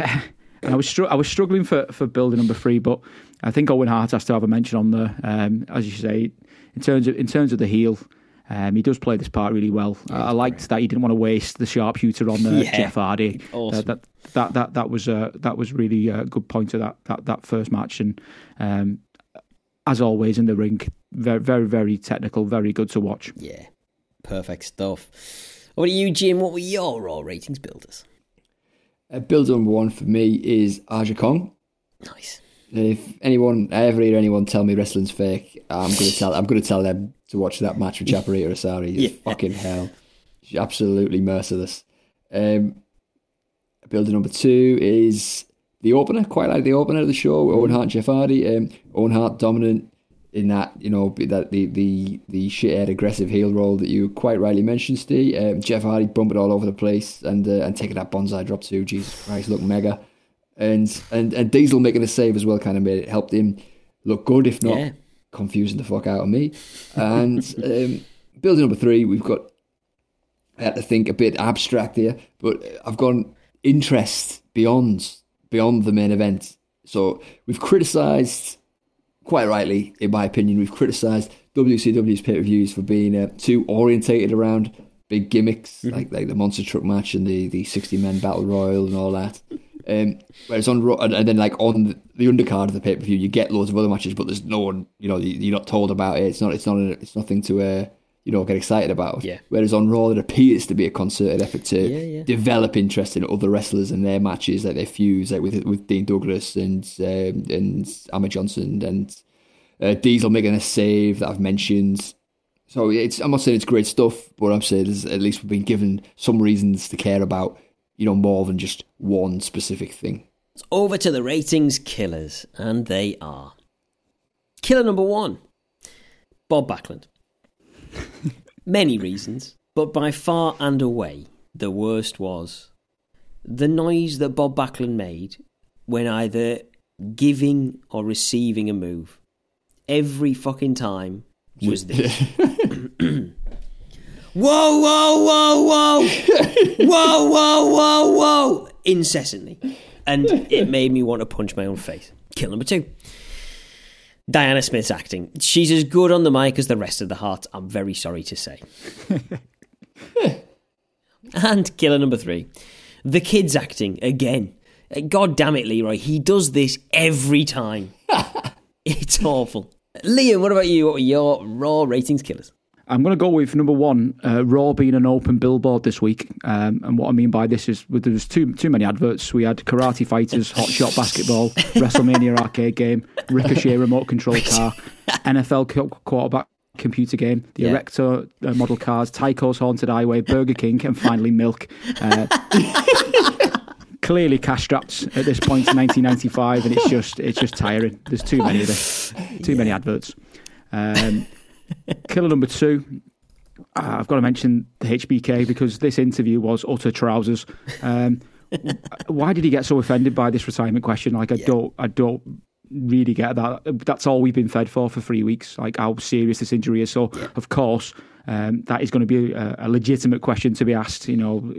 and I was str- I was struggling for, for building number three, but I think Owen Hart has to have a mention on there. Um, as you say, in terms of in terms of the heel, um, he does play this part really well. I, I liked that he didn't want to waste the sharpshooter on uh, Yeah. Jeff Hardy. Awesome. That, that that that that was uh, that was really a good point of that that, that first match, and um, as always in the ring, very very very technical, very good to watch. Yeah, perfect stuff. What about you, Jim? What were your raw ratings builders? Uh, build number one for me is Aja Kong. Nice. If anyone, I ever hear anyone tell me wrestling's fake, I'm going to tell. I'm going to tell them to watch that match with Chaparita Asari. Yeah. Fucking hell, she's absolutely merciless. Um, builder number two is the opener. Quite like the opener of the show. Owen Hart, and Jeff Hardy. Um, Owen Hart dominant in that you know that the the the shithead aggressive heel role that you quite rightly mentioned, Steve. Um, Jeff Hardy bumping all over the place and uh, and taking that banzai drop too. Jesus Christ, look mega. And and and Diesel making a save as well kind of made it helped him look good, if not Yeah. Confusing the fuck out of me. And um, building number three, we've got I had to think a bit abstract here, but I've gone interest beyond beyond the main event. So we've criticised quite rightly, in my opinion, we've criticised WCW's pay per views for being uh, too orientated around big gimmicks like like the monster truck match and the the sixty men battle royal and all that. Um, whereas on and, and then like on the, undercard of the pay per view, you get loads of other matches, but there's no one, you know, you- you're not told about it. It's not, it's not, a, it's nothing to, uh, you know, get excited about. Yeah. Whereas on Raw, it appears to be a concerted effort to Yeah, yeah. develop interest in other wrestlers and their matches, like their feuds, like with with Dean Douglas and um, and Ahmed Johnson and uh, Diesel making a save that I've mentioned. So it's I'm not saying it's great stuff, but I'm saying is at least we've been given some reasons to care about, you know, more than just one specific thing. It's over to the ratings killers, and they are. Killer number one Bob Backlund. Many reasons, but by far and away, the worst was the noise that Bob Backlund made when either giving or receiving a move. Every fucking time was this. whoa, whoa, whoa, whoa! whoa, whoa, whoa, whoa! Incessantly. And it made me want to punch my own face. Kill number two. Diana Smith's acting. She's as good on the mic as the rest of the heart, I'm very sorry to say. and killer number three. The kid's acting again. God damn it, Leroy. He does this every time. it's awful. Liam, what about you? What were your raw ratings killers? I'm going to go with number one, uh, Raw being an open billboard this week. Um, and what I mean by this is well, there was too too many adverts. We had Karate Fighters, Hot Shot Basketball, WrestleMania arcade game, Ricochet remote control car, NFL qu- quarterback computer game, the Yeah. Erector uh, model cars, Tyco's Haunted Highway, Burger King, and finally Milk. Uh, clearly cash strapped at this point in 1995, and it's just it's just tiring. There's too many of this, too many adverts. Um, killer number two. Uh, I've got to mention the HBK because this interview was utter trousers. Um, why did he get so offended by this retirement question? Like, I don't, I don't really get that. That's all we've been fed for for three weeks. Like how serious this injury is. So, of course, um, that is going to be a, a legitimate question to be asked. You know,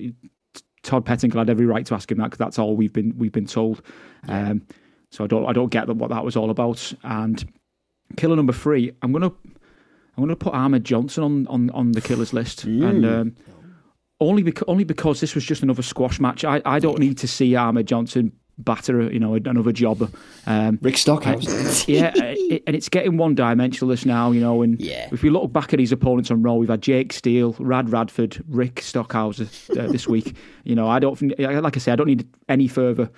Todd Pettengill had every right to ask him that because that's all we've been we've been told. Um, so I don't I don't get what that was all about. And killer number three, I'm gonna I'm gonna put Ahmed Johnson on on, on the killers list, and um, only because only because this was just another squash match. I, I don't need to see Ahmed Johnson batter you know another jobber. Um, Rick Stockhouse. yeah, it, and it's getting one dimensionalist now, you know. And Yeah. if we look back at his opponents on Raw, we've had Jake Steele, Rad Radford, Rick Stockhauser uh, this week. You know, I don't, like I say, I don't need any further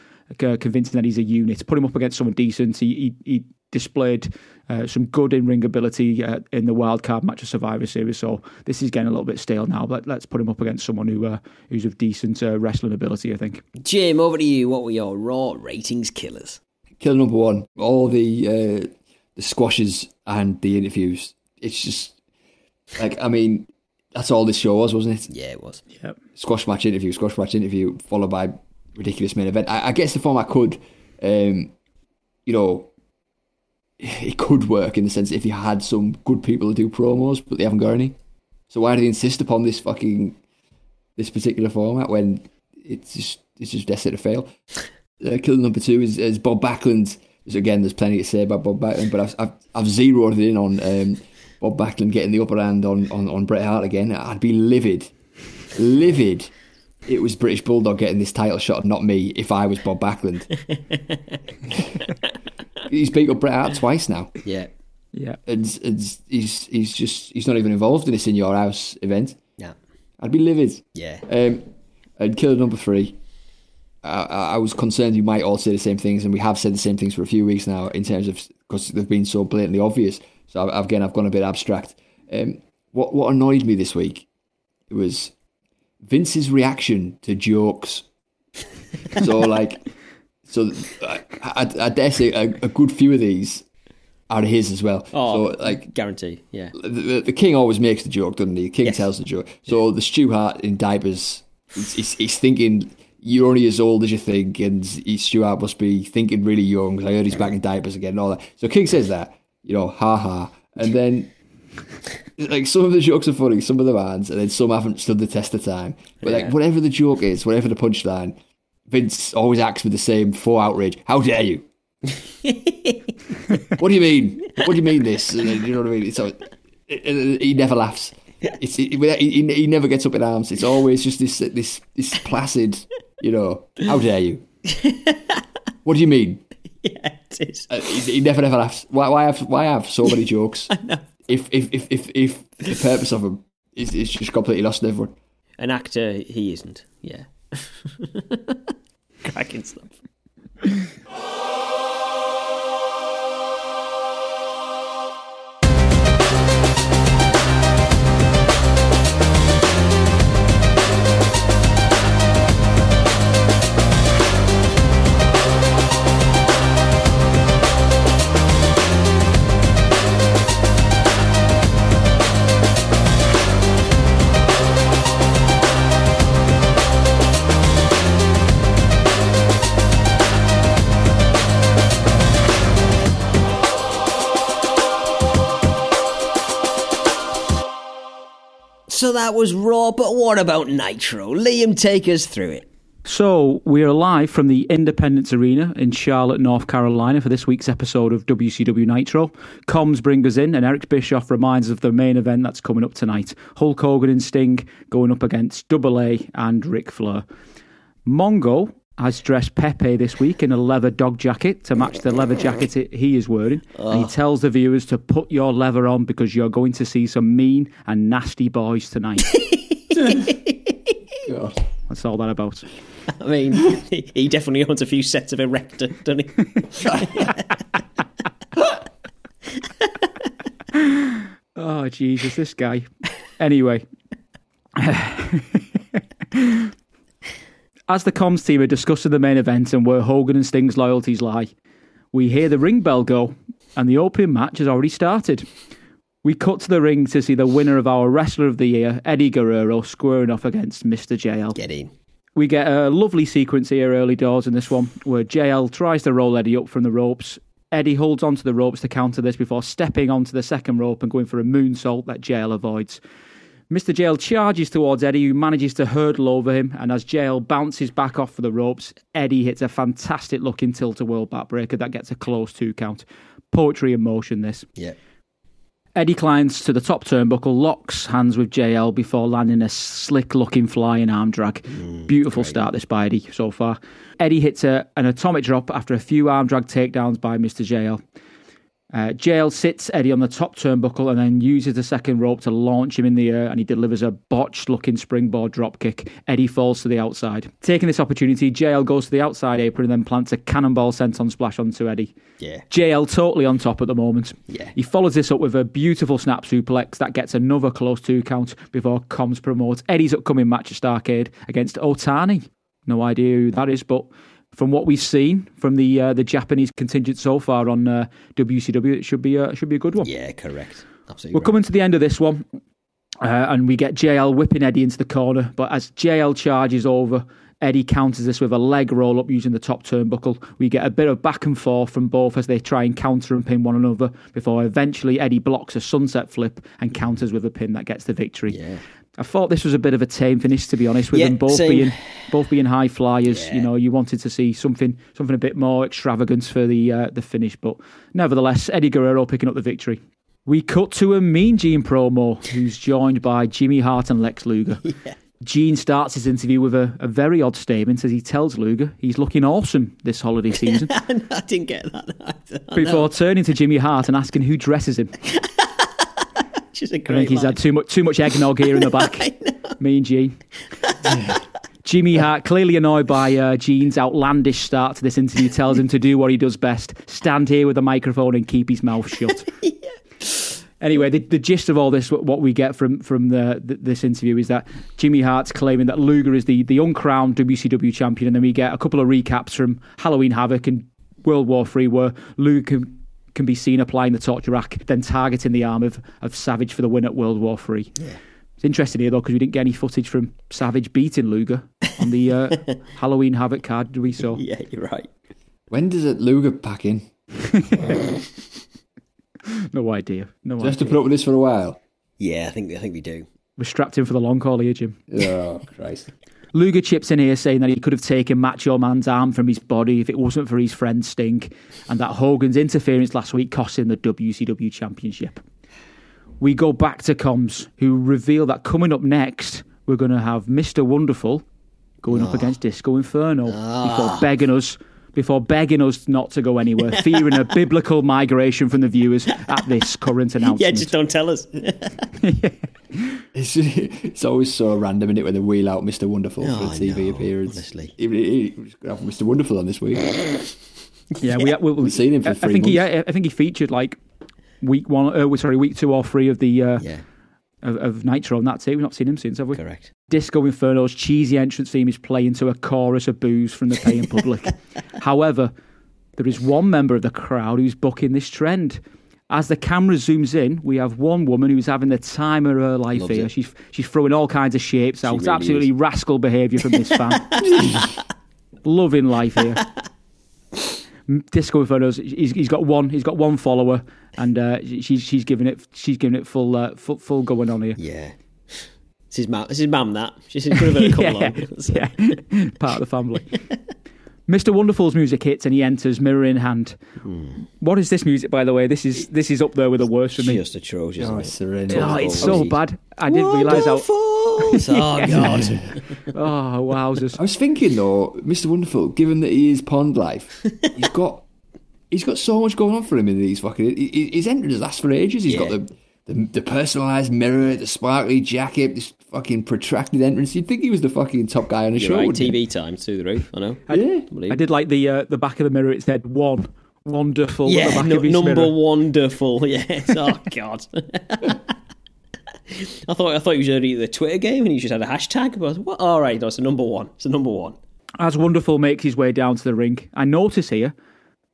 uh, convincing that he's a unit. Put him up against someone decent. He he, he displayed uh, some good in ring ability uh, in the wild card match of Survivor Series. So this is getting a little bit stale now. But let's put him up against someone who uh, who's of decent uh, wrestling ability. I think. Jim, over to you. What were your raw ratings killers? Killer number one. All the uh, the squashes and the interviews. It's just like I mean, that's all this show was, wasn't it? Yeah, it was. Yep. Squash match interview, squash match interview, followed by ridiculous main event. I, I guess the format could, um, you know, it could work in the sense if you had some good people to do promos, but they haven't got any. So why do they insist upon this fucking this particular format when it's just it's just destined to fail? Uh, killer number two is, is Bob Backlund. So again, there's plenty to say about Bob Backlund, but I've I've, I've zeroed in on um, Bob Backlund getting the upper hand on, on, on Bret Hart again. I'd be livid, livid. It was British Bulldog getting this title shot, not me. If I was Bob Backlund, he's beat up Bret Hart twice now Yeah. Yeah. and, and he's he's just he's not even involved in this in your house event. Yeah. I'd be livid. Yeah. Um, and killer number three. I, I I was concerned you might all say the same things, and we have said the same things for a few weeks now in terms of because they've been so blatantly obvious. So I, again, I've gone a bit abstract. Um, what what annoyed me this week was Vince's reaction to jokes. so like, so I, I, I dare say a, a good few of these are his as well. Oh, so like guarantee. Yeah. the, the, the king always makes the joke, doesn't he? The king Yes. tells the joke. So the Stu Hart in diapers, he's, he's, he's thinking you're only as old as you think, and Hart must be thinking really young because I heard he's back in diapers again, and all that. So King says that, you know, ha ha, and then. Like some of the jokes are funny, some of them aren't, and then some haven't stood the test of time. But Yeah. like whatever the joke is, whatever the punchline, Vince always acts with the same full outrage. How dare you? what do you mean? What do you mean this? And then, you know what I mean? So it- it- he never laughs. It's it, he, he- he never gets up in arms. It's always just this this this placid, you know. How dare you? what do you mean? Yeah, it is. Uh, he, he never ever laughs. Why, why have why have so many jokes? I If if if if if the purpose of them is, is just completely lost on everyone. An actor, he isn't. Yeah. Cracking So that was Raw, but what about Nitro? Liam, take us through it. So, we are live from the Independence Arena in Charlotte, North Carolina for this week's episode of WCW Nitro. Comms bring us in, and Eric Bischoff reminds us of the main event that's coming up tonight Hulk Hogan and Sting going up against Double A and Ric Flair. Mongo has dressed Pepe this week in a leather dog jacket to match the leather jacket he is wearing. And he ah. tells the viewers to put your leather on because you're going to see some mean and nasty boys tonight. God. That's all that about. I mean, he- he definitely owns a few sets of Erector, doesn't he? Oh, Jesus, this guy. Anyway. As the comms team are discussing the main event and where Hogan and Sting's loyalties lie, we hear the ring bell go, and the opening match has already started. We cut to the ring to see the winner of our Wrestler of the Year, Eddie Guerrero, squaring off against Mr. JL. Get in. We get a lovely sequence here early doors in this one where JL tries to roll Eddie up from the ropes. Eddie holds onto the ropes to counter this before stepping onto the second rope and going for a moonsault that JL avoids. Mr. JL charges towards Eddie, who manages to hurdle over him, and as JL bounces back off for the ropes, Eddie hits a fantastic looking tilt a whirl backbreaker that gets a close two count. Poetry in motion, this. Yeah. Eddie climbs to the top turnbuckle, locks hands with JL before landing a slick looking flying arm drag. Mm, Beautiful start this by Eddie so far. Eddie hits a, an atomic drop after a few arm drag takedowns by Mr. JL. Uh, JL sits Eddie on the top turnbuckle and then uses the second rope to launch him in the air and he delivers a botched looking springboard dropkick. Eddie falls to the outside. Taking this opportunity, JL goes to the outside apron and then plants a cannonball senton splash onto Eddie. Yeah. JL totally on top at the moment. Yeah. He follows this up with a beautiful snap suplex that gets another close two count before Comms promotes Eddie's upcoming match at Starcade against Otani. No idea who that is, but from what we've seen from the uh, the Japanese contingent so far on uh, WCW, it should be a, should be a good one. Yeah, correct. Absolutely. We're right. coming to the end of this one, uh, and we get JL whipping Eddie into the corner. But as JL charges over, Eddie counters this with a leg roll up using the top turnbuckle. We get a bit of back and forth from both as they try and counter and pin one another before eventually Eddie blocks a sunset flip and counters with a pin that gets the victory. Yeah. I thought this was a bit of a tame finish, to be honest, with Yeah, them both same. being both being high flyers. Yeah. You know, you wanted to see something something a bit more extravagant for the uh, the finish, but nevertheless, Eddie Guerrero picking up the victory. We cut to a Mean Gene promo, who's joined by Jimmy Hart and Lex Luger. Gene starts his interview with a, a very odd statement as he tells Luger he's looking awesome this holiday season. I didn't get that either. Before turning to Jimmy Hart and asking who dresses him. which is a I great think he's line. had too much too much eggnog here in the back. Mean Gene. Jimmy Hart, clearly annoyed by uh, Gene's outlandish start to this interview, tells him to do what he does best: stand here with a microphone and keep his mouth shut. Anyway, the, the gist of all this, what what we get from from the, the this interview is that Jimmy Hart's claiming that Luger is the the uncrowned WCW champion, and then we get a couple of recaps from Halloween Havoc and World War Three, where Luger can, can be seen applying the torture rack, then targeting the arm of, of Savage for the win at World War Three. It's interesting here though because we didn't get any footage from Savage beating Luger on the uh, Halloween Havoc card, did we? So Yeah, you're right. When does it Luger pack in? no idea, no Do you have to put up with this for a while? Yeah, I think I think we do. We're strapped in for the long haul here, Jim. Oh, Christ. Luger chips in here saying that he could have taken Macho Man's arm from his body if it wasn't for his friend Sting and that Hogan's interference last week cost him the WCW Championship. We go back to comms, who reveal that coming up next, we're going to have Mr. Wonderful going up against Disco Inferno Ah. before begging us before begging us not to go anywhere, fearing a biblical migration from the viewers at this current announcement. Yeah, just don't tell us. It's, it's always so random, is it, when they wheel out Mr. Wonderful Oh, for I a TV know, appearance. honestly. Even he, he was have Mr. Wonderful on this week. Yeah, we, we, we, Haven't seen him for I, I three think he, months. I, I think he featured like week one, uh, sorry, week two or three of the uh, yeah, of, of Nitro, and that's it. We've not seen him since, have we? correct. Disco Inferno's cheesy entrance theme is playing to a chorus of boos from the paying public. However, there is one member of the crowd who's bucking this trend. As the camera zooms in, we have one woman who's having the time of her life Loves here. it. She's she's throwing all kinds of shapes out. really Absolutely rascal behaviour from this fan. Loving life here. Disco Inferno's he's, he's got one he's got one follower and uh, she's she's giving it she's giving it full uh, full, full going on here. Yeah. This is mum. This is mum. That she's good of her to come yeah, along. yeah. part of the family. Mr. Wonderful's music hits and he enters, mirror in hand. Hmm. What is this music, by the way? This is this is up there with the worst for me. Just atrocious. Oh, isn't it's it? horrendous. Oh, it's so Wonderful. bad. I didn't realise how. Oh God. Oh, wowzers. I was thinking though, Mr. Wonderful, given that he is Pond Life, he's got he's got so much going on for him in these fucking. he- he- His entrance lasts for ages. He's got the, the the personalised mirror, the sparkly jacket, this fucking protracted entrance. You'd think he was the fucking top guy on the You're show. right. wouldn't you? TV times through the roof. I know. Yeah. Believe. I did like the uh, the back of the mirror. It said one. Wonderful. at the Yeah, back nu- of his number mirror. wonderful. Yes. Oh God. I thought I thought he was already the Twitter game and he just had a hashtag. But what? All right, no, it's a number one. It's a number one. As Wonderful makes his way down to the ring, I notice here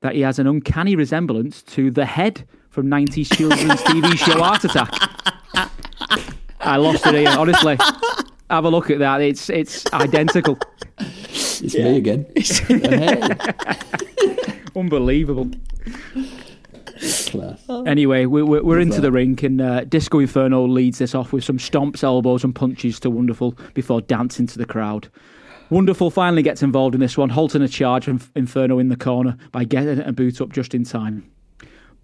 that he has an uncanny resemblance to the head from 90s children's TV show Art Attack. I lost it here, honestly. Have a look at that. It's it's identical. It's me again. Unbelievable. class. Anyway, we- we're, we're into the rink, and uh, Disco Inferno leads this off with some stomps, elbows, and punches to Wonderful before dancing to the crowd. Wonderful finally gets involved in this one, halting a charge from Inferno in the corner by getting a boot up just in time.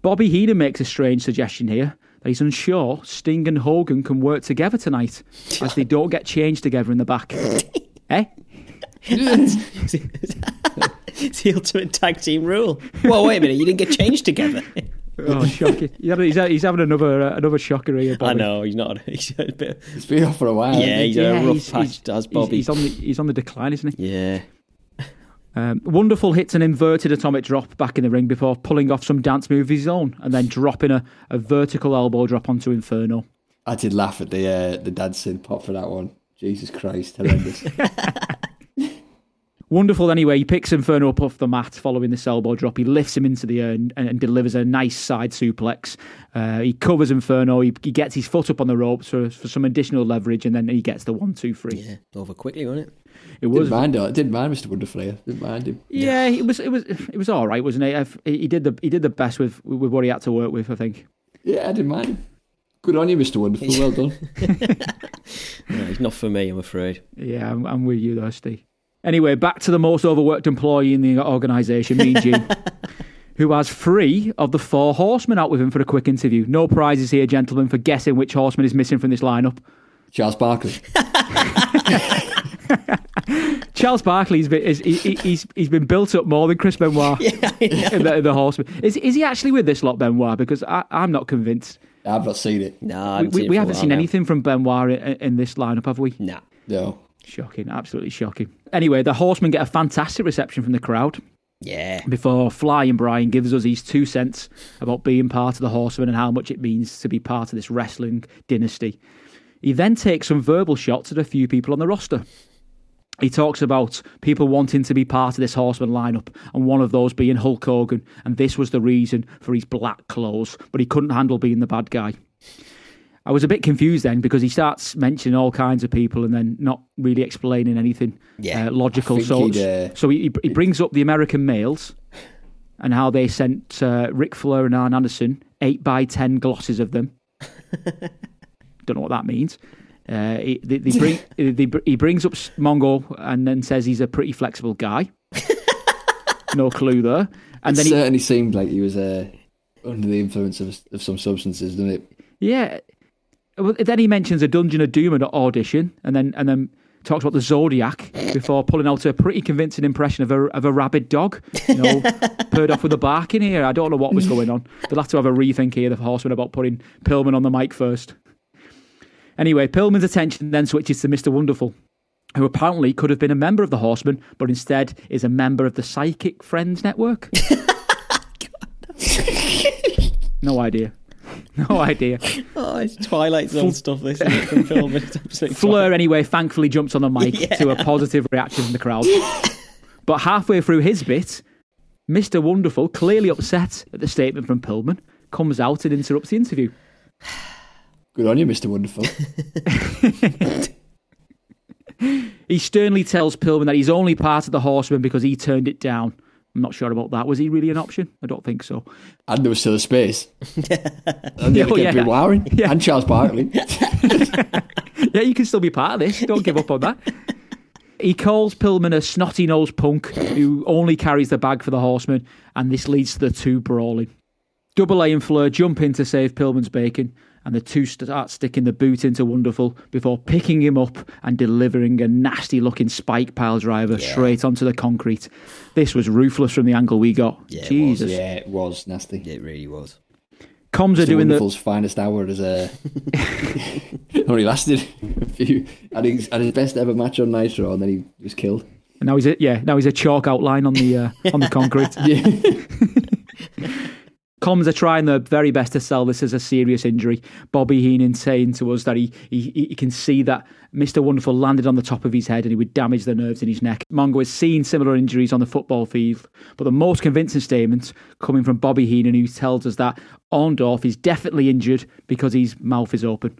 Bobby Heenan makes a strange suggestion here that he's unsure Sting and Hogan can work together tonight as they don't get changed together in the back. eh? It's the ultimate tag team rule. Well, wait a minute. You didn't get changed together. Oh, shocking! He's having- He's, he's having another uh, another shocker here. Bobby. I know he's not. He's a bit. It's been off for a while. Yeah, hasn't it? he's a rough he's- patch. he's- Does he's- Bobby? He's, on the he's on the decline, isn't he? yeah. Um, Wonderful hits an inverted atomic drop back in the ring before pulling off some dance move of his own and then dropping a, a vertical elbow drop onto Inferno. I did laugh at the uh, the dancing pop for that one. Jesus Christ, horrendous. Wonderful anyway, he picks Inferno up off the mat following this elbow drop. He lifts him into the air and, and delivers a nice side suplex. Uh, he covers Inferno, he, he gets his foot up on the ropes for, for some additional leverage, and then he gets the one, two, three. Yeah. Over quickly, wasn't it? It was didn't mind it. Didn't mind Mr. Wonderful here. Didn't mind him. Yeah, it was it was it was all right, wasn't it? He did the he did the best with with what he had to work with. I think. Yeah, I didn't mind him. Good on you, Mr. Wonderful. Well done. No, he's not for me. I'm afraid. Yeah, I'm, I'm with you though, Steve. Anyway, back to the most overworked employee in the organisation, Mean Gene, who has three of the four horsemen out with him for a quick interview. No prizes here, gentlemen, for guessing which horseman is missing from this lineup. Charles Barkley. Charles Barkley's been is, he, he- he's he's been built up more than Chris Benoit in, the, in the horseman. Is is he actually with this lot, Benoit? Because I, I'm not convinced. I've not seen it. No, I We, haven't we, seen we it for haven't seen now. anything from Benoit in, in this lineup, have we? Nah. No. Shocking, absolutely shocking. Anyway, the horsemen get a fantastic reception from the crowd. Yeah. before Flying Brian gives us his two cents about being part of the Horsemen and how much it means to be part of this wrestling dynasty. He then takes some verbal shots at a few people on the roster. He talks about people wanting to be part of this Horseman lineup, and one of those being Hulk Hogan, and this was the reason for his black clothes, but he couldn't handle being the bad guy. I was a bit confused then because he starts mentioning all kinds of people and then not really explaining anything Yeah, uh, logical. So, uh, so he, he brings up the American males and how they sent uh, Ric Flair and Arn Anderson eight by ten glosses of them. Don't know what that means. Uh, he, they, they bring, they, he brings up Mongo and then says he's a pretty flexible guy. no clue there. And it then he, certainly seemed like he was uh, under the influence of, of some substances, didn't it? Yeah. Well, then he mentions a Dungeon of Doom at audition, and then and then talks about the zodiac before pulling out a pretty convincing impression of a of a rabid dog. You know, paired off with a bark in here. I don't know what was going on. They'll have to have a rethink here, the horseman, about putting Pillman on the mic first. Anyway, Pillman's attention then switches to Mr. Wonderful, who apparently could have been a member of the Horsemen, but instead is a member of the Psychic Friends Network. no idea. No idea. Oh, it's Twilight Zone stuff. This is from film. It's absolutely Flair, anyway, thankfully jumps on the mic Yeah. to a positive reaction from the crowd. but halfway through his bit, Mr. Wonderful, clearly upset at the statement from Pillman, comes out and interrupts the interview. Good on you, Mr. Wonderful. He sternly tells Pillman that he's only part of the Horsemen because he turned it down. I'm not sure about that. Was he really an option? I don't think so. and there was still a space. and they Oh, yeah. Bill Warren Yeah. and Charles Barkley. Yeah, you can still be part of this. Don't give up on that. He calls Pillman a snotty nosed punk who only carries the bag for the horseman, and this leads to the two brawling. Double A and Flair jump in to save Pillman's bacon, and the two start sticking the boot into Wonderful before picking him up and delivering a nasty looking spike pile driver straight onto the concrete. This was ruthless from the angle we got. Yeah, it was, yeah, it was nasty. It really was. Comms are doing the. Wonderful's finest hour as a. only lasted a few. Had his, had his best ever match on Nitro, and then he was killed. And now he's a, yeah. Now he's a chalk outline on the uh, on the concrete. Yeah. Comms are trying their very best to sell this as a serious injury. Bobby Heenan saying to us that he, he he can see that Mr. Wonderful landed on the top of his head and he would damage the nerves in his neck. Mongo has seen similar injuries on the football field, but the most convincing statement coming from Bobby Heenan, who tells us that Orndorff is definitely injured because his mouth is open.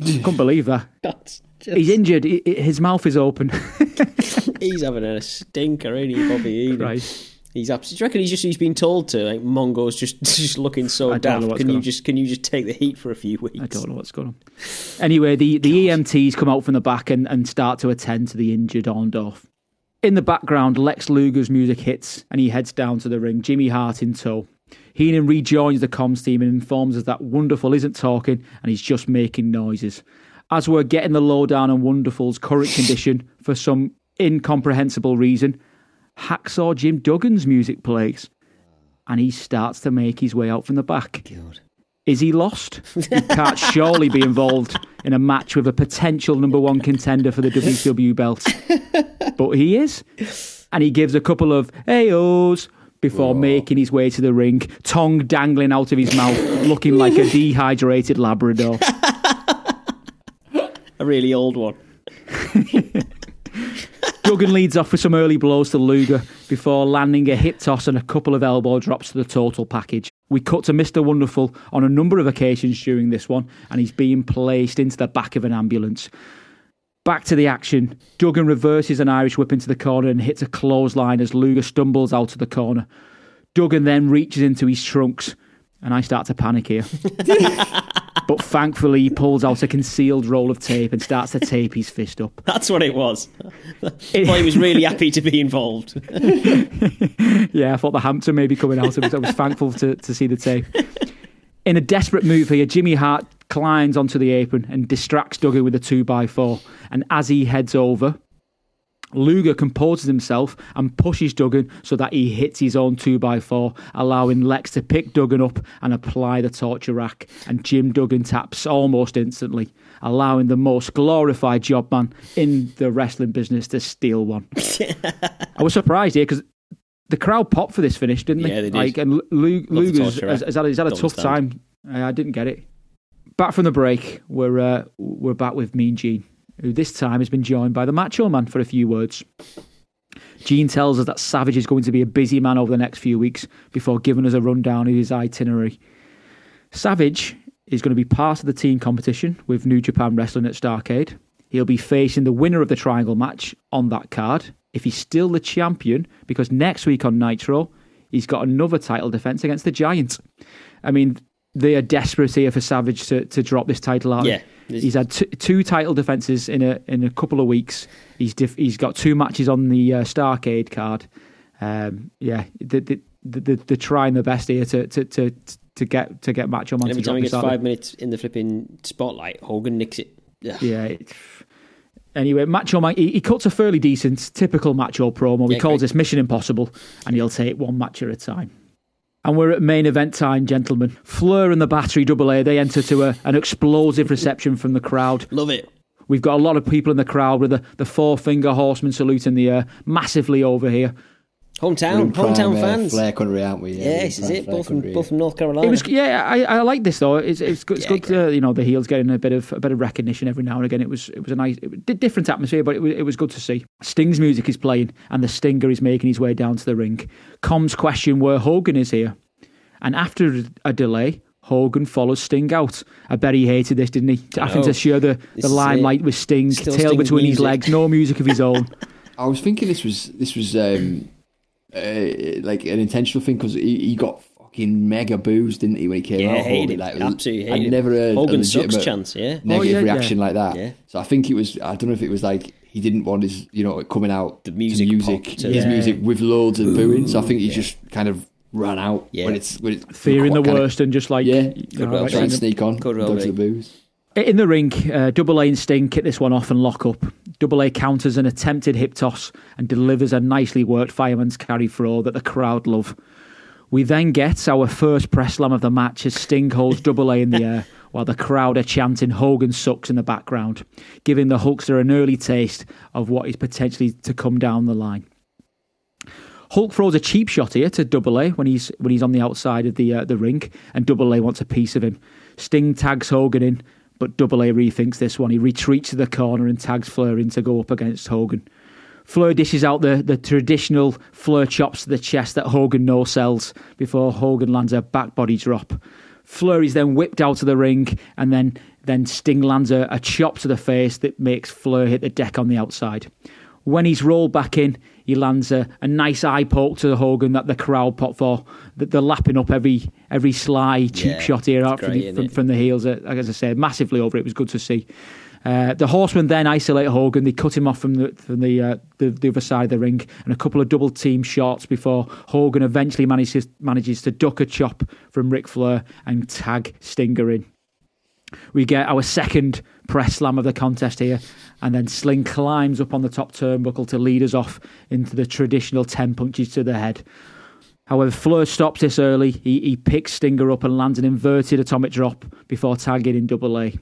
Couldn't believe that. That's just, He's injured. His mouth is open. he's having a stinker, ain't he, Bobby Heenan? right. He's absolutely. Do you reckon he's just he's been told to? Like Mongo's just just looking so I daft. Can you on. just can you just take the heat for a few weeks? I don't know what's going on. Anyway, the, the EMTs come out from the back and, and start to attend to the injured Orndorff. In the background, Lex Luger's music hits and he heads down to the ring, Jimmy Hart in tow. Heenan rejoins the comms team and informs us that Wonderful isn't talking and he's just making noises. As we're getting the lowdown on Wonderful's current condition for some incomprehensible reason, Hacksaw Jim Duggan's music plays and he starts to make his way out from the back. God. Is he lost? He can't surely be involved in a match with a potential number one contender for the WCW belt. But he is. And he gives a couple of AOs before making his way to the ring, tongue dangling out of his mouth, looking like a dehydrated Labrador. A really old one. Duggan leads off with some early blows to Luger before landing a hip toss and a couple of elbow drops to the total package. We cut to Mr. Wonderful on a number of occasions during this one, and he's being placed into the back of an ambulance. Back to the action. Duggan reverses an Irish whip into the corner and hits a clothesline as Luger stumbles out of the corner. Duggan then reaches into his trunks, and I start to panic here. but thankfully, he pulls out a concealed roll of tape and starts to tape his fist up. That's what it was. Thought he was really happy to be involved. Yeah, I thought the Hampton may be coming out. I was, I was thankful to, to see the tape. In a desperate move here, Jimmy Hart climbs onto the apron and distracts Duggan with a 2x4. And as he heads over, Luger composes himself and pushes Duggan so that he hits his own 2x4, allowing Lex to pick Duggan up and apply the torture rack. And Jim Duggan taps almost instantly, allowing the most glorified job man in the wrestling business to steal one. I was surprised here because the crowd popped for this finish, didn't they? Yeah, they did. Like, and Lu- the has, has had, he's had a tough understand. time. I didn't get it. Back from the break, we're uh, we're back with Mean Gene, who this time has been joined by the Macho Man for a few words. Gene tells us that Savage is going to be a busy man over the next few weeks before giving us a rundown of his itinerary. Savage is going to be part of the team competition with New Japan Wrestling at Starcade. He'll be facing the winner of the triangle match on that card if he's still the champion, because next week on Nitro, he's got another title defense against the Giants. I mean, they are desperate here for Savage to, to drop this title out. Yeah. He's had t- two title defenses in a in a couple of weeks. He's diff- he's got two matches on the uh, Starcade card. Um, yeah, they, they, they, they're trying their best here to to, to, to get to get Man And every time he gets five minutes in the flipping spotlight, Hogan nicks it. Ugh. Yeah, it, Anyway, Macho Man, he, he cuts a fairly decent, typical Macho promo. He Yeah, calls great. this Mission Impossible, and he'll take one match at a time. And we're at main event time, gentlemen. Flair and the Battery Double A, they enter to a, an explosive reception from the crowd. Love it. We've got a lot of people in the crowd with the, the four finger horseman salute in the air, massively over here. We're Hometown, prime, hometown uh, fans. Flair country, aren't we? yeah, we're in this is it. Both from country, both from North Carolina. It was yeah, I, I like this though. It's it's good. It's Yeah, good. To, you know, the heels getting a bit of a bit of recognition every now and again. It was it was a nice, it, different atmosphere, but it was it was good to see. Sting's music is playing, and the Stinger is making his way down to the ring. Com's question where Hogan is here, and after a delay. Hogan follows Sting out. I bet he hated this, didn't he? Having know. to share the, the limelight with Sting, Still tail Sting's between his legs, no music of his own. I was thinking this was this was um, uh, like an intentional thing because he, he got fucking mega boos, didn't he, when he came Yeah, out? hated Hogan, him. like, Absolutely I'd hated him. never heard Hogan a sucks chance, yeah. negative Oh, yeah, yeah. reaction like that. Yeah. So I think it was. I don't know if it was like he didn't want his, you know, coming out The to music music, to- his Yeah. music with loads of booing. So I think he just kind of ran out Yeah. when it's when it's Fearing the kind of- worst and just like Yeah. you know, well trying to sneak on, Could well the booze. In the ring, uh, Double A and Sting kick this one off and lock up. Double A counters an attempted hip toss and delivers a nicely worked fireman's carry throw that the crowd love. We then get our first press slam of the match as Sting holds Double A in the air while the crowd are chanting Hogan sucks in the background, giving the Hulkster an early taste of what is potentially to come down the line. Hulk throws a cheap shot here to Double A when he's when he's on the outside of the uh, the ring, and Double A wants a piece of him. Sting tags Hogan in, but Double A rethinks this one. He retreats to the corner and tags Flair in to go up against Hogan. Flair dishes out the, the traditional Flair chops to the chest that Hogan no sells before Hogan lands a back body drop. Flair is then whipped out of the ring, and then then Sting lands a, a chop to the face that makes Flair hit the deck on the outside. When he's rolled back in, he lands a, a nice eye poke to the Hogan that the crowd pop for. That They're lapping up every every sly cheap Yeah, shot here out from, the, from, from the heels. Uh, As I said, massively over. It was good to see. Uh, the Horsemen then isolate Hogan. They cut him off from the from the, uh, the the other side of the ring, and a couple of double team shots before Hogan eventually manages manages to duck a chop from Ric Flair and tag Stinger in. We get our second press slam of the contest here, and then Sting climbs up on the top turnbuckle to lead us off into the traditional 10 punches to the head. However, Flair stops this early. He, he picks Stinger up and lands an inverted atomic drop before tagging in double A.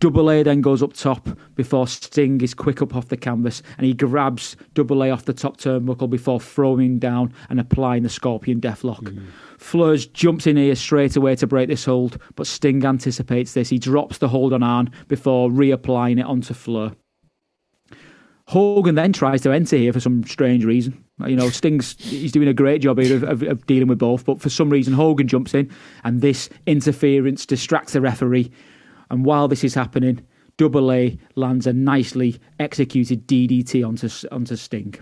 Double A then goes up top before Sting is quick up off the canvas and he grabs Double A off the top turnbuckle before throwing down and applying the Scorpion Deathlock. Hmm. Fleurs jumps in here straight away to break this hold, but Sting anticipates this. He drops the hold on Arn before reapplying it onto Flair. Hogan then tries to enter here for some strange reason. You know, Sting's he's doing a great job here of, of, of dealing with both, but for some reason Hogan jumps in, and this interference distracts the referee. And while this is happening, Double A lands a nicely executed DDT onto onto Sting.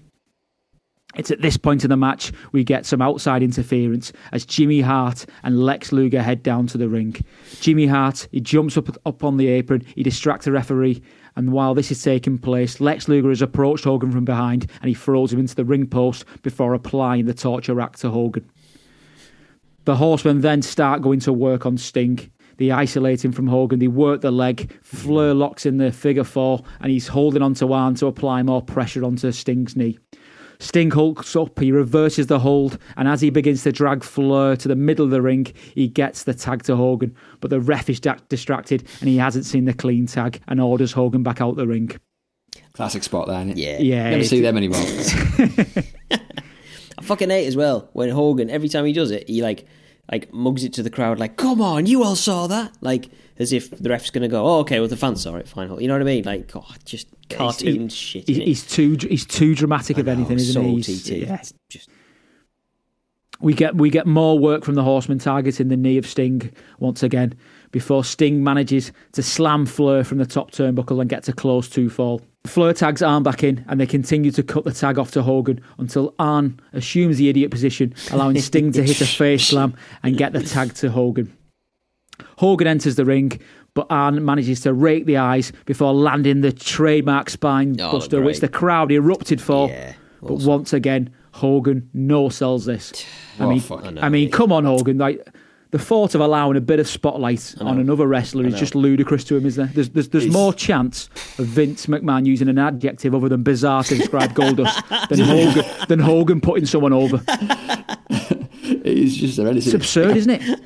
It's at this point in the match we get some outside interference as Jimmy Hart and Lex Luger head down to the ring. Jimmy Hart he jumps up up on the apron, he distracts the referee, and while this is taking place, Lex Luger has approached Hogan from behind and he throws him into the ring post before applying the torture rack to Hogan. The Horsemen then start going to work on Sting. They isolate him from Hogan. They work the leg. Flair locks in the figure four, and he's holding onto Arn to apply more pressure onto Sting's knee. Sting hulks up, he reverses the hold, and as he begins to drag Flair to the middle of the ring, he gets the tag to Hogan. But the ref is distracted, and he hasn't seen the clean tag and orders Hogan back out the ring. Classic spot there, isn't it? Yeah. Yeah, Never it's- see them anymore. I fucking hate as well when Hogan every time he does it, he like like mugs it to the crowd like, "Come on, you all saw that!" Like as if the ref's gonna go, "Oh, okay, well the fans saw it, fine." You know what I mean? Like, oh, just cartoon He's- shit. He's, he's too he's too dramatic of know, anything, isn't he? He's- yeah. Just We get we get more work from the Horseman targeting the knee of Sting once again before Sting manages to slam Flair from the top turnbuckle and gets a close two fall. Flair tags Arn back in and they continue to cut the tag off to Hogan until Arn assumes the idiot position, allowing Sting to hit a face slam and get the tag to Hogan. Hogan enters the ring, but Arn manages to rake the eyes before landing the trademark spine Oh, buster, which the crowd erupted for. Yeah, but once again, Hogan no sells this. I Oh, mean, fuck. I, I mean, come on, Hogan! Like the thought of allowing a bit of spotlight on another wrestler is just ludicrous to him, isn't there? There's, there's, there's more chance of Vince McMahon using an adjective other than bizarre to describe Goldust than Hogan, than Hogan putting someone over. It's just horrendous. It's absurd, isn't it?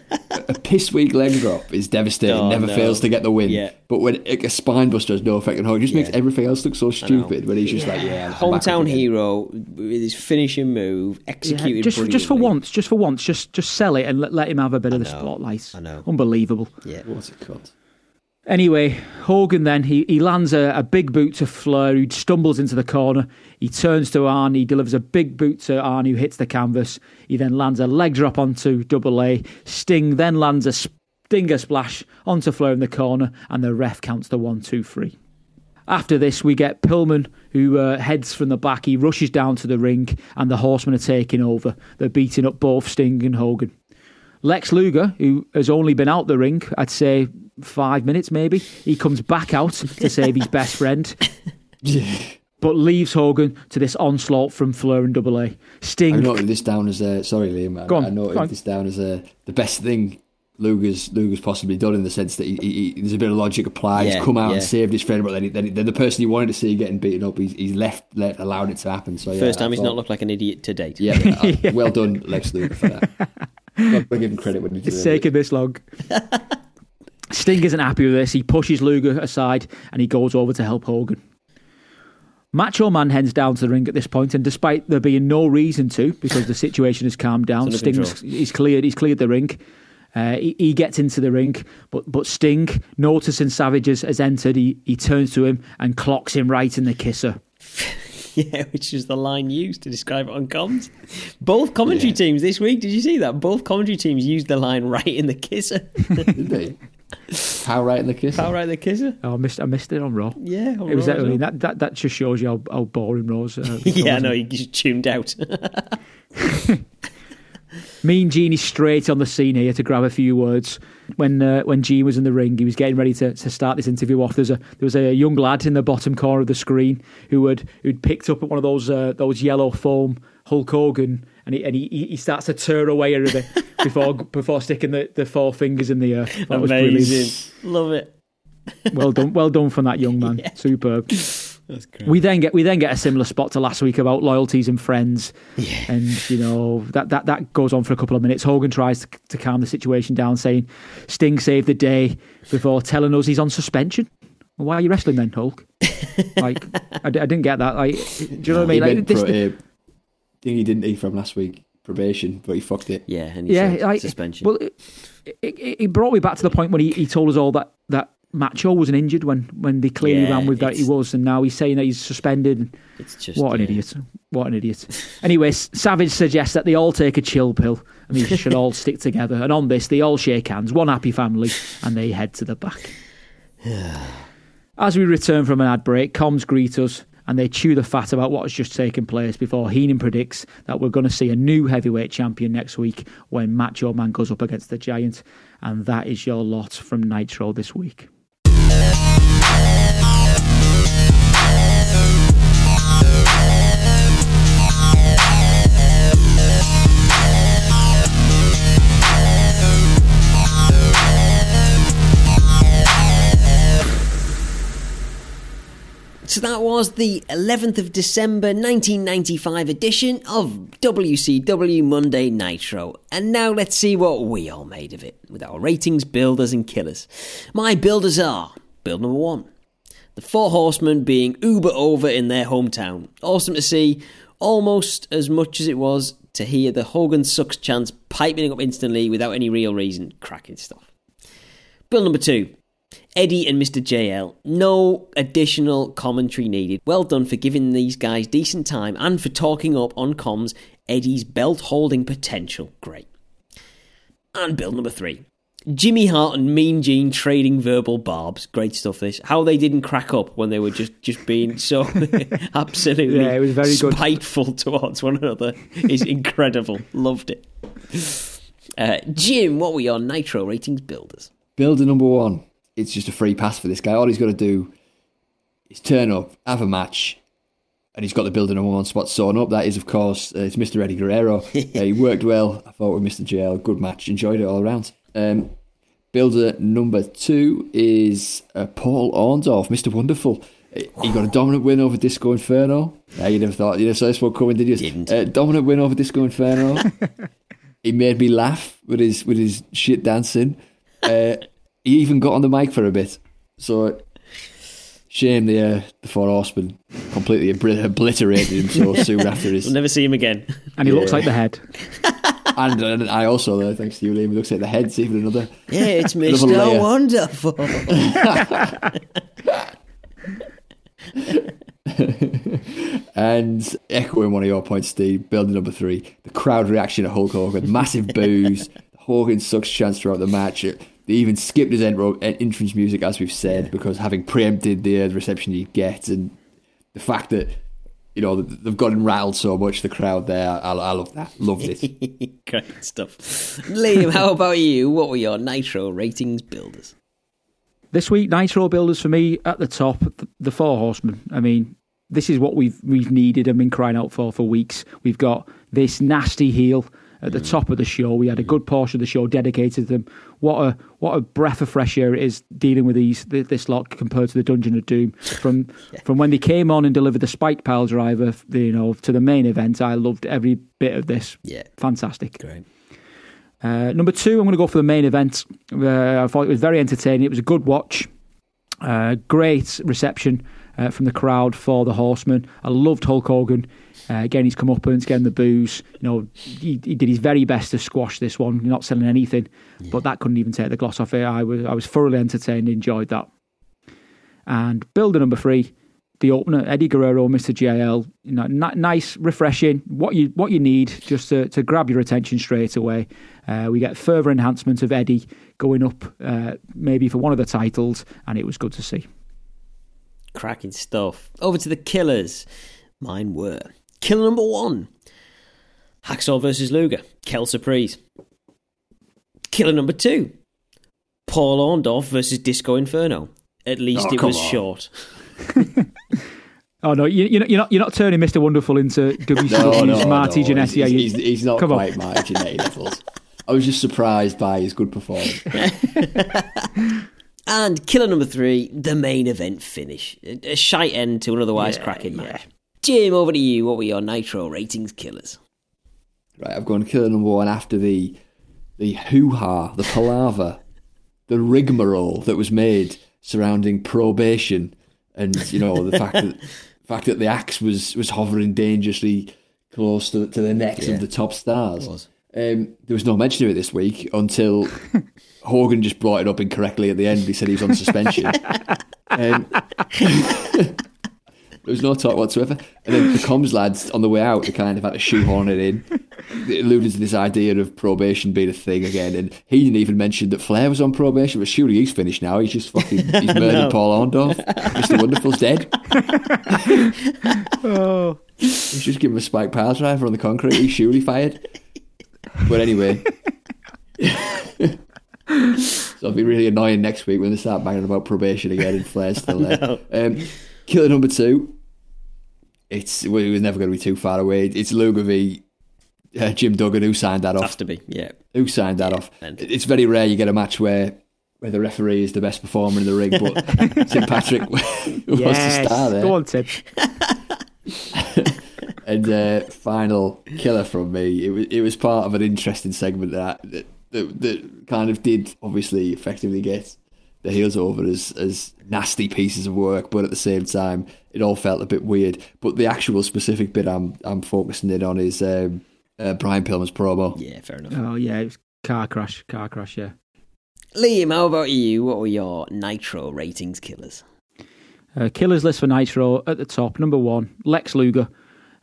a piss weak leg drop is devastating. Oh, never no. fails to get the win. Yeah. But when like, a spine buster has no effect on Hogan, it just makes everything else look so stupid. When he's just like, yeah, I'm back up Hometown hero with his finishing move Yeah, executed just for, just for once, just for once, just just sell it and let, let him have a bit of the know, spotlight. I know. Unbelievable. Yeah. What's it called? Anyway, Hogan then he, he lands a, a big boot to Flair, who stumbles into the corner. He turns to Arn, he delivers a big boot to Arn, who hits the canvas. He then lands a leg drop onto Double A. Sting then lands a stinger splash onto Flair in the corner, and the ref counts the one, two, three. After this, we get Pillman, who uh, heads from the back. He rushes down to the ring, and the Horsemen are taking over. They're beating up both Sting and Hogan. Lex Luger, who has only been out the ring, I'd say five minutes maybe, he comes back out to save his best friend, but leaves Hogan to this onslaught from Flair and Double A. Sting, I noted this down as a sorry, Liam. I, Go on, I noted go on. this down as a the best thing Luger's Luger's possibly done in the sense that he, he, he- there's a bit of logic applied. Yeah, he's come out yeah. and saved his friend, but then, he, then, he- then the person he wanted to see getting beaten up, he's, he's left, left allowed it to happen. So yeah, First I time he's thought- not looked like an idiot to date. Yeah, uh, well done, Lex Luger for that. Got to give him credit when he it's taking this long. Sting isn't happy with this. He pushes Luger aside and he goes over to help Hogan. Macho Man heads down to the ring at this point, and despite there being no reason to, because the situation has calmed down, It's under he's cleared. He's cleared the ring. Uh, he, he gets into the ring, but but Sting, noticing Savage has, has entered, he, he turns to him and clocks him right in the kisser. Yeah, which is the line used to describe it on comms. Both commentary Yeah. teams this week, did you see that? Both commentary teams used the line right in the kisser. Did they? How right in the kisser? How right in the kisser? Oh, I missed I missed it on Raw. Yeah, on It was. Raw I mean, that, that that just shows you how, how boring Raw's. Uh, Yeah, was. no, you just tuned out. Mean Gene is straight on the scene here to grab a few words. When uh, when Gene was in the ring, he was getting ready to, to start this interview off. There's a there was a young lad in the bottom corner of the screen who had who'd picked up one of those uh, those yellow foam Hulk Hogan, and he and he, he starts to tear away a bit before before sticking the, the four fingers in the air. That was brilliant. Amazing. Love it. Well done, well done from that young man. Superb. That's great. We then get we then get a similar spot to last week about loyalties and friends, Yeah. and you know that that that goes on for a couple of minutes. Hogan tries to, to calm the situation down, saying Sting saved the day before telling us he's on suspension. Well, why are you wrestling then, Hulk? like I, I didn't get that. Like, do you know what I mean? Like, this, pro, uh, thing he didn't eat from last week probation, but he fucked it. Yeah, and he yeah, said like, suspension. Well, it, it, it brought me back to the point when he, he told us all that that Macho wasn't injured when when they clearly Yeah, ran with that he was, and now he's saying that he's suspended. it's just What an yeah. idiot! What an idiot! Anyway, Savage suggests that they all take a chill pill and they should all stick together. And on this, they all shake hands, one happy family, and they head to the back. As we return from an ad break, comms greet us and they chew the fat about what has just taken place before Heenan predicts that we're going to see a new heavyweight champion next week when Macho Man goes up against the Giant. And that is your lot from Nitro this week. So that was the 11th of December 1995 edition of WCW Monday Nitro. And now let's see what we all made of it with our ratings, builders, and killers. My builders are build number one. The Four Horsemen being uber over in their hometown. Awesome to see, almost as much as it was to hear the Hogan sucks chants piping up instantly without any real reason. Cracking stuff. Build number two. Eddie and Mr. JL. No additional commentary needed. Well done for giving these guys decent time and for talking up on comms Eddie's belt holding potential. Great. And build number three. Jimmy Hart and Mean Gene trading verbal barbs. Great stuff. This how they didn't crack up when they were just just being so absolutely Yeah, it was very good. spiteful towards one another is incredible. Loved it. Uh, Jim, what were your Nitro ratings builders? Builder number one. It's just a free pass for this guy. All he's got to do is turn up, have a match, and he's got the building number one spot sewn up. That is, of course, uh, it's Mr. Eddie Guerrero. uh, he worked well, I thought, with Mr. JL. Good match. Enjoyed it all around. Um, builder number two is uh, Paul Orndorff, Mr. Wonderful. Uh, He got a dominant win over Disco Inferno. Yeah, you never thought you never saw this one coming, did you? Didn't. Uh, dominant win over Disco Inferno. he made me laugh with his with his shit dancing. Uh, he even got on the mic for a bit. So shame the uh, the four horsemen completely obri- obliterated him so soon after his. We'll never see him again. And he looks like the head. And, and I also, uh, thanks to you, Liam, it looks like the head's even another. Yeah, it's Another Mr. layer. Wonderful. And echoing one of your points, Steve, building number three, the crowd reaction at Hulk Hogan, massive boos. Hogan sucks chance throughout the match. They even skipped his entro- entrance music, as we've said, because having preempted the, uh, the reception you get, and the fact that you know they've gotten rattled so much, the crowd there, I, I love that, loved it. Great stuff. Liam, how about you? What were your Nitro ratings builders? This week, Nitro builders for me at the top, the Four Horsemen. I mean, this is what we've we've needed and been crying out for for weeks. We've got this nasty heel at the top of the show. We had a good portion of the show dedicated to them. What a what a breath of fresh air it is dealing with these this lot compared to the Dungeon of Doom. From from when they came on and delivered the Spike Pile Driver, you know, to the main event, I loved every bit of this. Yeah, Fantastic. great. Uh, number two, I'm going to go for the main event. Uh, I thought it was very entertaining. It was a good watch. Uh, great reception uh, from the crowd for the Horsemen. I loved Hulk Hogan. Uh, again, he's come up and getting the booze. You know, he, he did his very best to squash this one. Not selling anything, but that couldn't even take the gloss off it. I was I was thoroughly entertained. Enjoyed that. And builder number three, the opener, Eddie Guerrero, Mr. JL. You know, ni- nice, refreshing. What you what you need just to, to grab your attention straight away. Uh, we get further enhancement of Eddie going up, uh, maybe for one of the titles, and it was good to see. Cracking stuff. Over to the killers. Mine were killer number one, Hacksaw versus Luger, Kel Surprise. Killer number two, Paul Orndorff versus Disco Inferno. At least Oh, it was on. short. Oh no, you, you're not you're not turning Mr. Wonderful into WCW's No, no, Marty no. Jannetty, are He's, you? he's, he's not Come on. quite Marty Jannetty levels. I was just surprised by his good performance. And killer number three, the main event finish. A a shite end to an otherwise cracking match. Jim, over to you. What were your Nitro ratings killers? Right, I've gone killer number one after the the hoo ha, the palaver, the rigmarole that was made surrounding probation, and you know the fact that the fact that the axe was was hovering dangerously close to to the necks Yeah. of the top stars. was. Um, there was no mention of it this week until Hogan just brought it up incorrectly at the end. He said he was on suspension. um, there was no talk whatsoever. And then the comms lads on the way out, they kind of had to shoehorn it in. They alluded to this idea of probation being a thing again. And he didn't even mention that Flair was on probation, but surely he's finished now. He's just fucking, he's murdered No. Paul Orndorff. Mr. Wonderful's dead. Oh, He's just given him a spike pile driver on the concrete. He's surely fired. But anyway. so it'll be really annoying next week when they start banging about probation again and Flair's still there. Um, killer number two. It's well, it was never going to be too far away. It's Luger v uh, Jim Duggan who signed that off. Has off. to be, yeah. Who signed that off? and- It's very rare you get a match where where the referee is the best performer in the ring, but Tim Patrick was yes. the star there. Go on, Tim. And uh, final killer from me. It was it was part of an interesting segment that that, that that kind of did obviously effectively get the heels over as as nasty pieces of work, but at the same time it all felt a bit weird. But the actual specific bit I'm I'm focusing in on is um, uh, Brian Pillman's promo. Yeah, fair enough. Oh yeah, it was car crash, car crash. Yeah. Liam, how about you? What were your Nitro ratings killers? Uh, killers list for Nitro at the top. Number one, Lex Luger.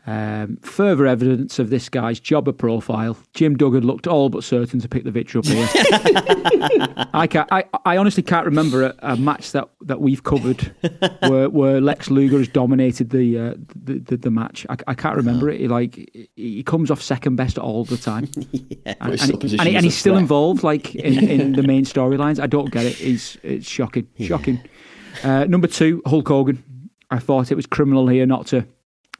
Um, further evidence of this guy's jobber profile. Jim Duggan looked all but certain to pick the victory up here. I, can't, I, I honestly can't remember a, a match that, that we've covered where, where Lex Luger has dominated the uh, the, the, the match. I, I can't remember it. He, like he- comes off second best all the time, and, he's and, still and, he- and he's still threat. involved like in, in the main storylines. I don't get it. He's it's shocking, shocking. Uh, number two, Hulk Hogan. I thought it was criminal here not to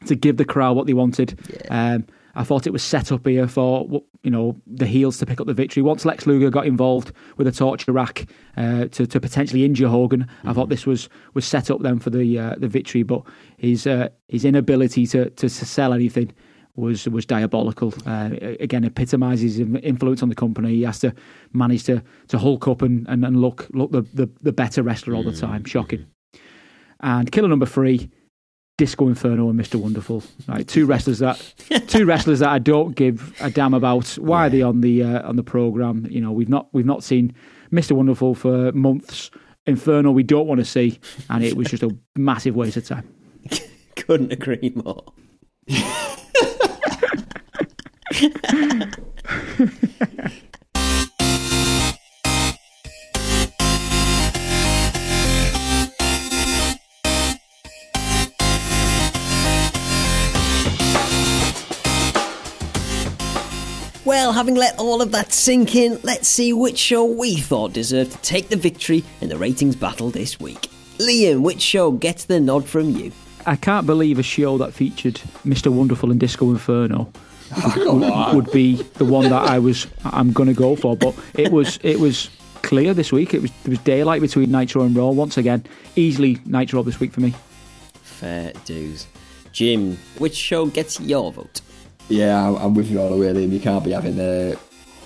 to give the crowd what they wanted. Um, I thought it was set up here for you know the heels to pick up the victory. Once Lex Luger got involved with a torture rack uh, to to potentially injure Hogan, I thought this was was set up then for the uh, the victory. But his uh, his inability to, to to sell anything was was diabolical. Uh, again, epitomises his influence on the company. He has to manage to to hulk up and, and, and look look the, the, the better wrestler all the time. Shocking. And killer number three, Disco Inferno and Mr. Wonderful. Right, two wrestlers that two wrestlers that I don't give a damn about. Why are they on the uh, on the program? You know, we've not we've not seen Mr. Wonderful for months. Inferno, we don't want to see, and it was just a massive waste of time. Couldn't agree more. Well, having let all of that sink in, let's see which show we thought deserved to take the victory in the ratings battle this week. Liam, which show gets the nod from you? I can't believe a show that featured Mr. Wonderful and Disco Inferno would, would be the one that I was I'm going to go for. But it was it was clear this week. It was there was daylight between Nitro and Raw once again. Easily Nitro this week for me. Fair dues. Jim, which show gets your vote? Yeah, I'm, I'm with you all the way, Liam. You can't be having uh,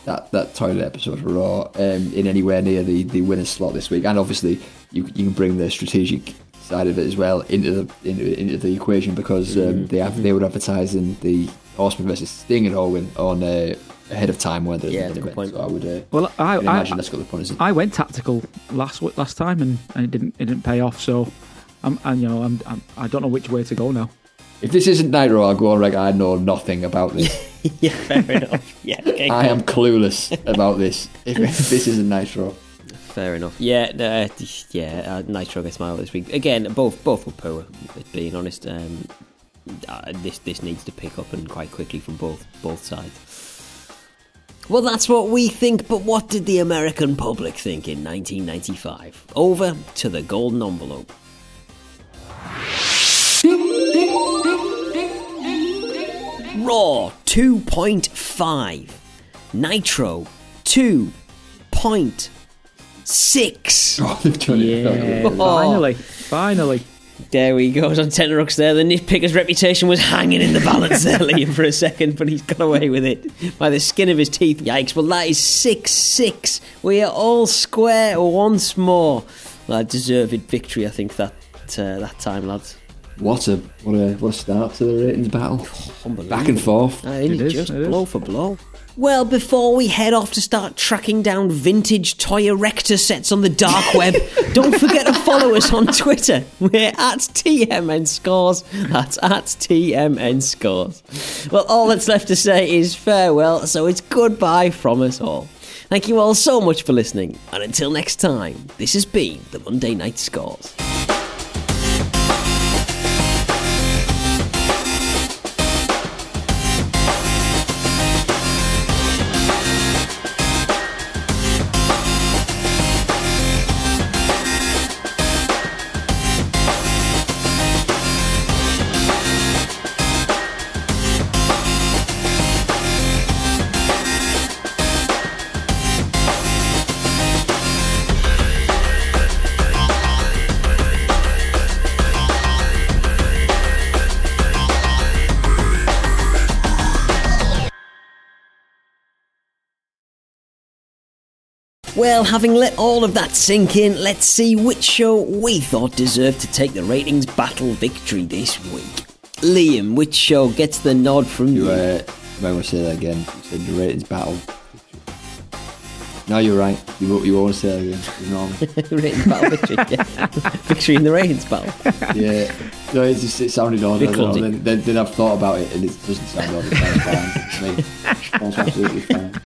that that toilet episode of Raw um, in anywhere near the, the winner's slot this week. And obviously, you you can bring the strategic side of it as well into the into, into the equation because um, they have they were advertising the Horseman versus Sting and Owen on uh, ahead of time whether Yeah, the good point. So I would uh, Well, I, can I, imagine that's got the punters. I went tactical last last time and, and it didn't it didn't pay off. So I'm and you know I'm, I'm I don't know which way to go now. If this isn't Nitro, I'll go on like I know nothing about this. yeah, fair enough. Yeah, okay, I cool. am clueless about this. If, if this isn't Nitro, Fair enough. Yeah, uh, yeah. Uh, Nitro gets my vote this week again. Both both were poor. Being honest, um, uh, this this needs to pick up and quite quickly from both both sides. Well, that's what we think, but what did the American public think in 1995? Over to the golden envelope. Raw 2.5, Nitro 2.6. oh, they've done it. Yeah, finally, finally. There he goes on Tenorox there. The nitpicker's reputation was hanging in the balance there, Liam, for a second, but he's got away with it by the skin of his teeth. Yikes. Well, that is 6 6. We are all square once more. Well, a deserved victory, I think, that uh, that time, lads. What a what a what a start to the ratings battle. Back and forth. Uh, ain't It it is, just it is. blow for blow? Well, before we head off to start tracking down vintage toy erector sets on the dark web, don't forget to follow us on Twitter. We're at TMN Scores. That's at TMN Scores. Well, all that's left to say is farewell, so it's goodbye from us all. Thank you all so much for listening, and until next time, this has been the Monday Night Scores. Well, having let all of that sink in, let's see which show we thought deserved to take the ratings battle victory this week. Liam, which show gets the nod from You you? uh, might want to say that again. You said the ratings battle. No, you're right. You you want to say that again. You're ratings battle victory. Yeah. victory in the ratings battle. yeah. No, it just it sounded odd. Then, then, then I've thought about it and it doesn't sound odd. It sounds fine to me. Sounds absolutely fine.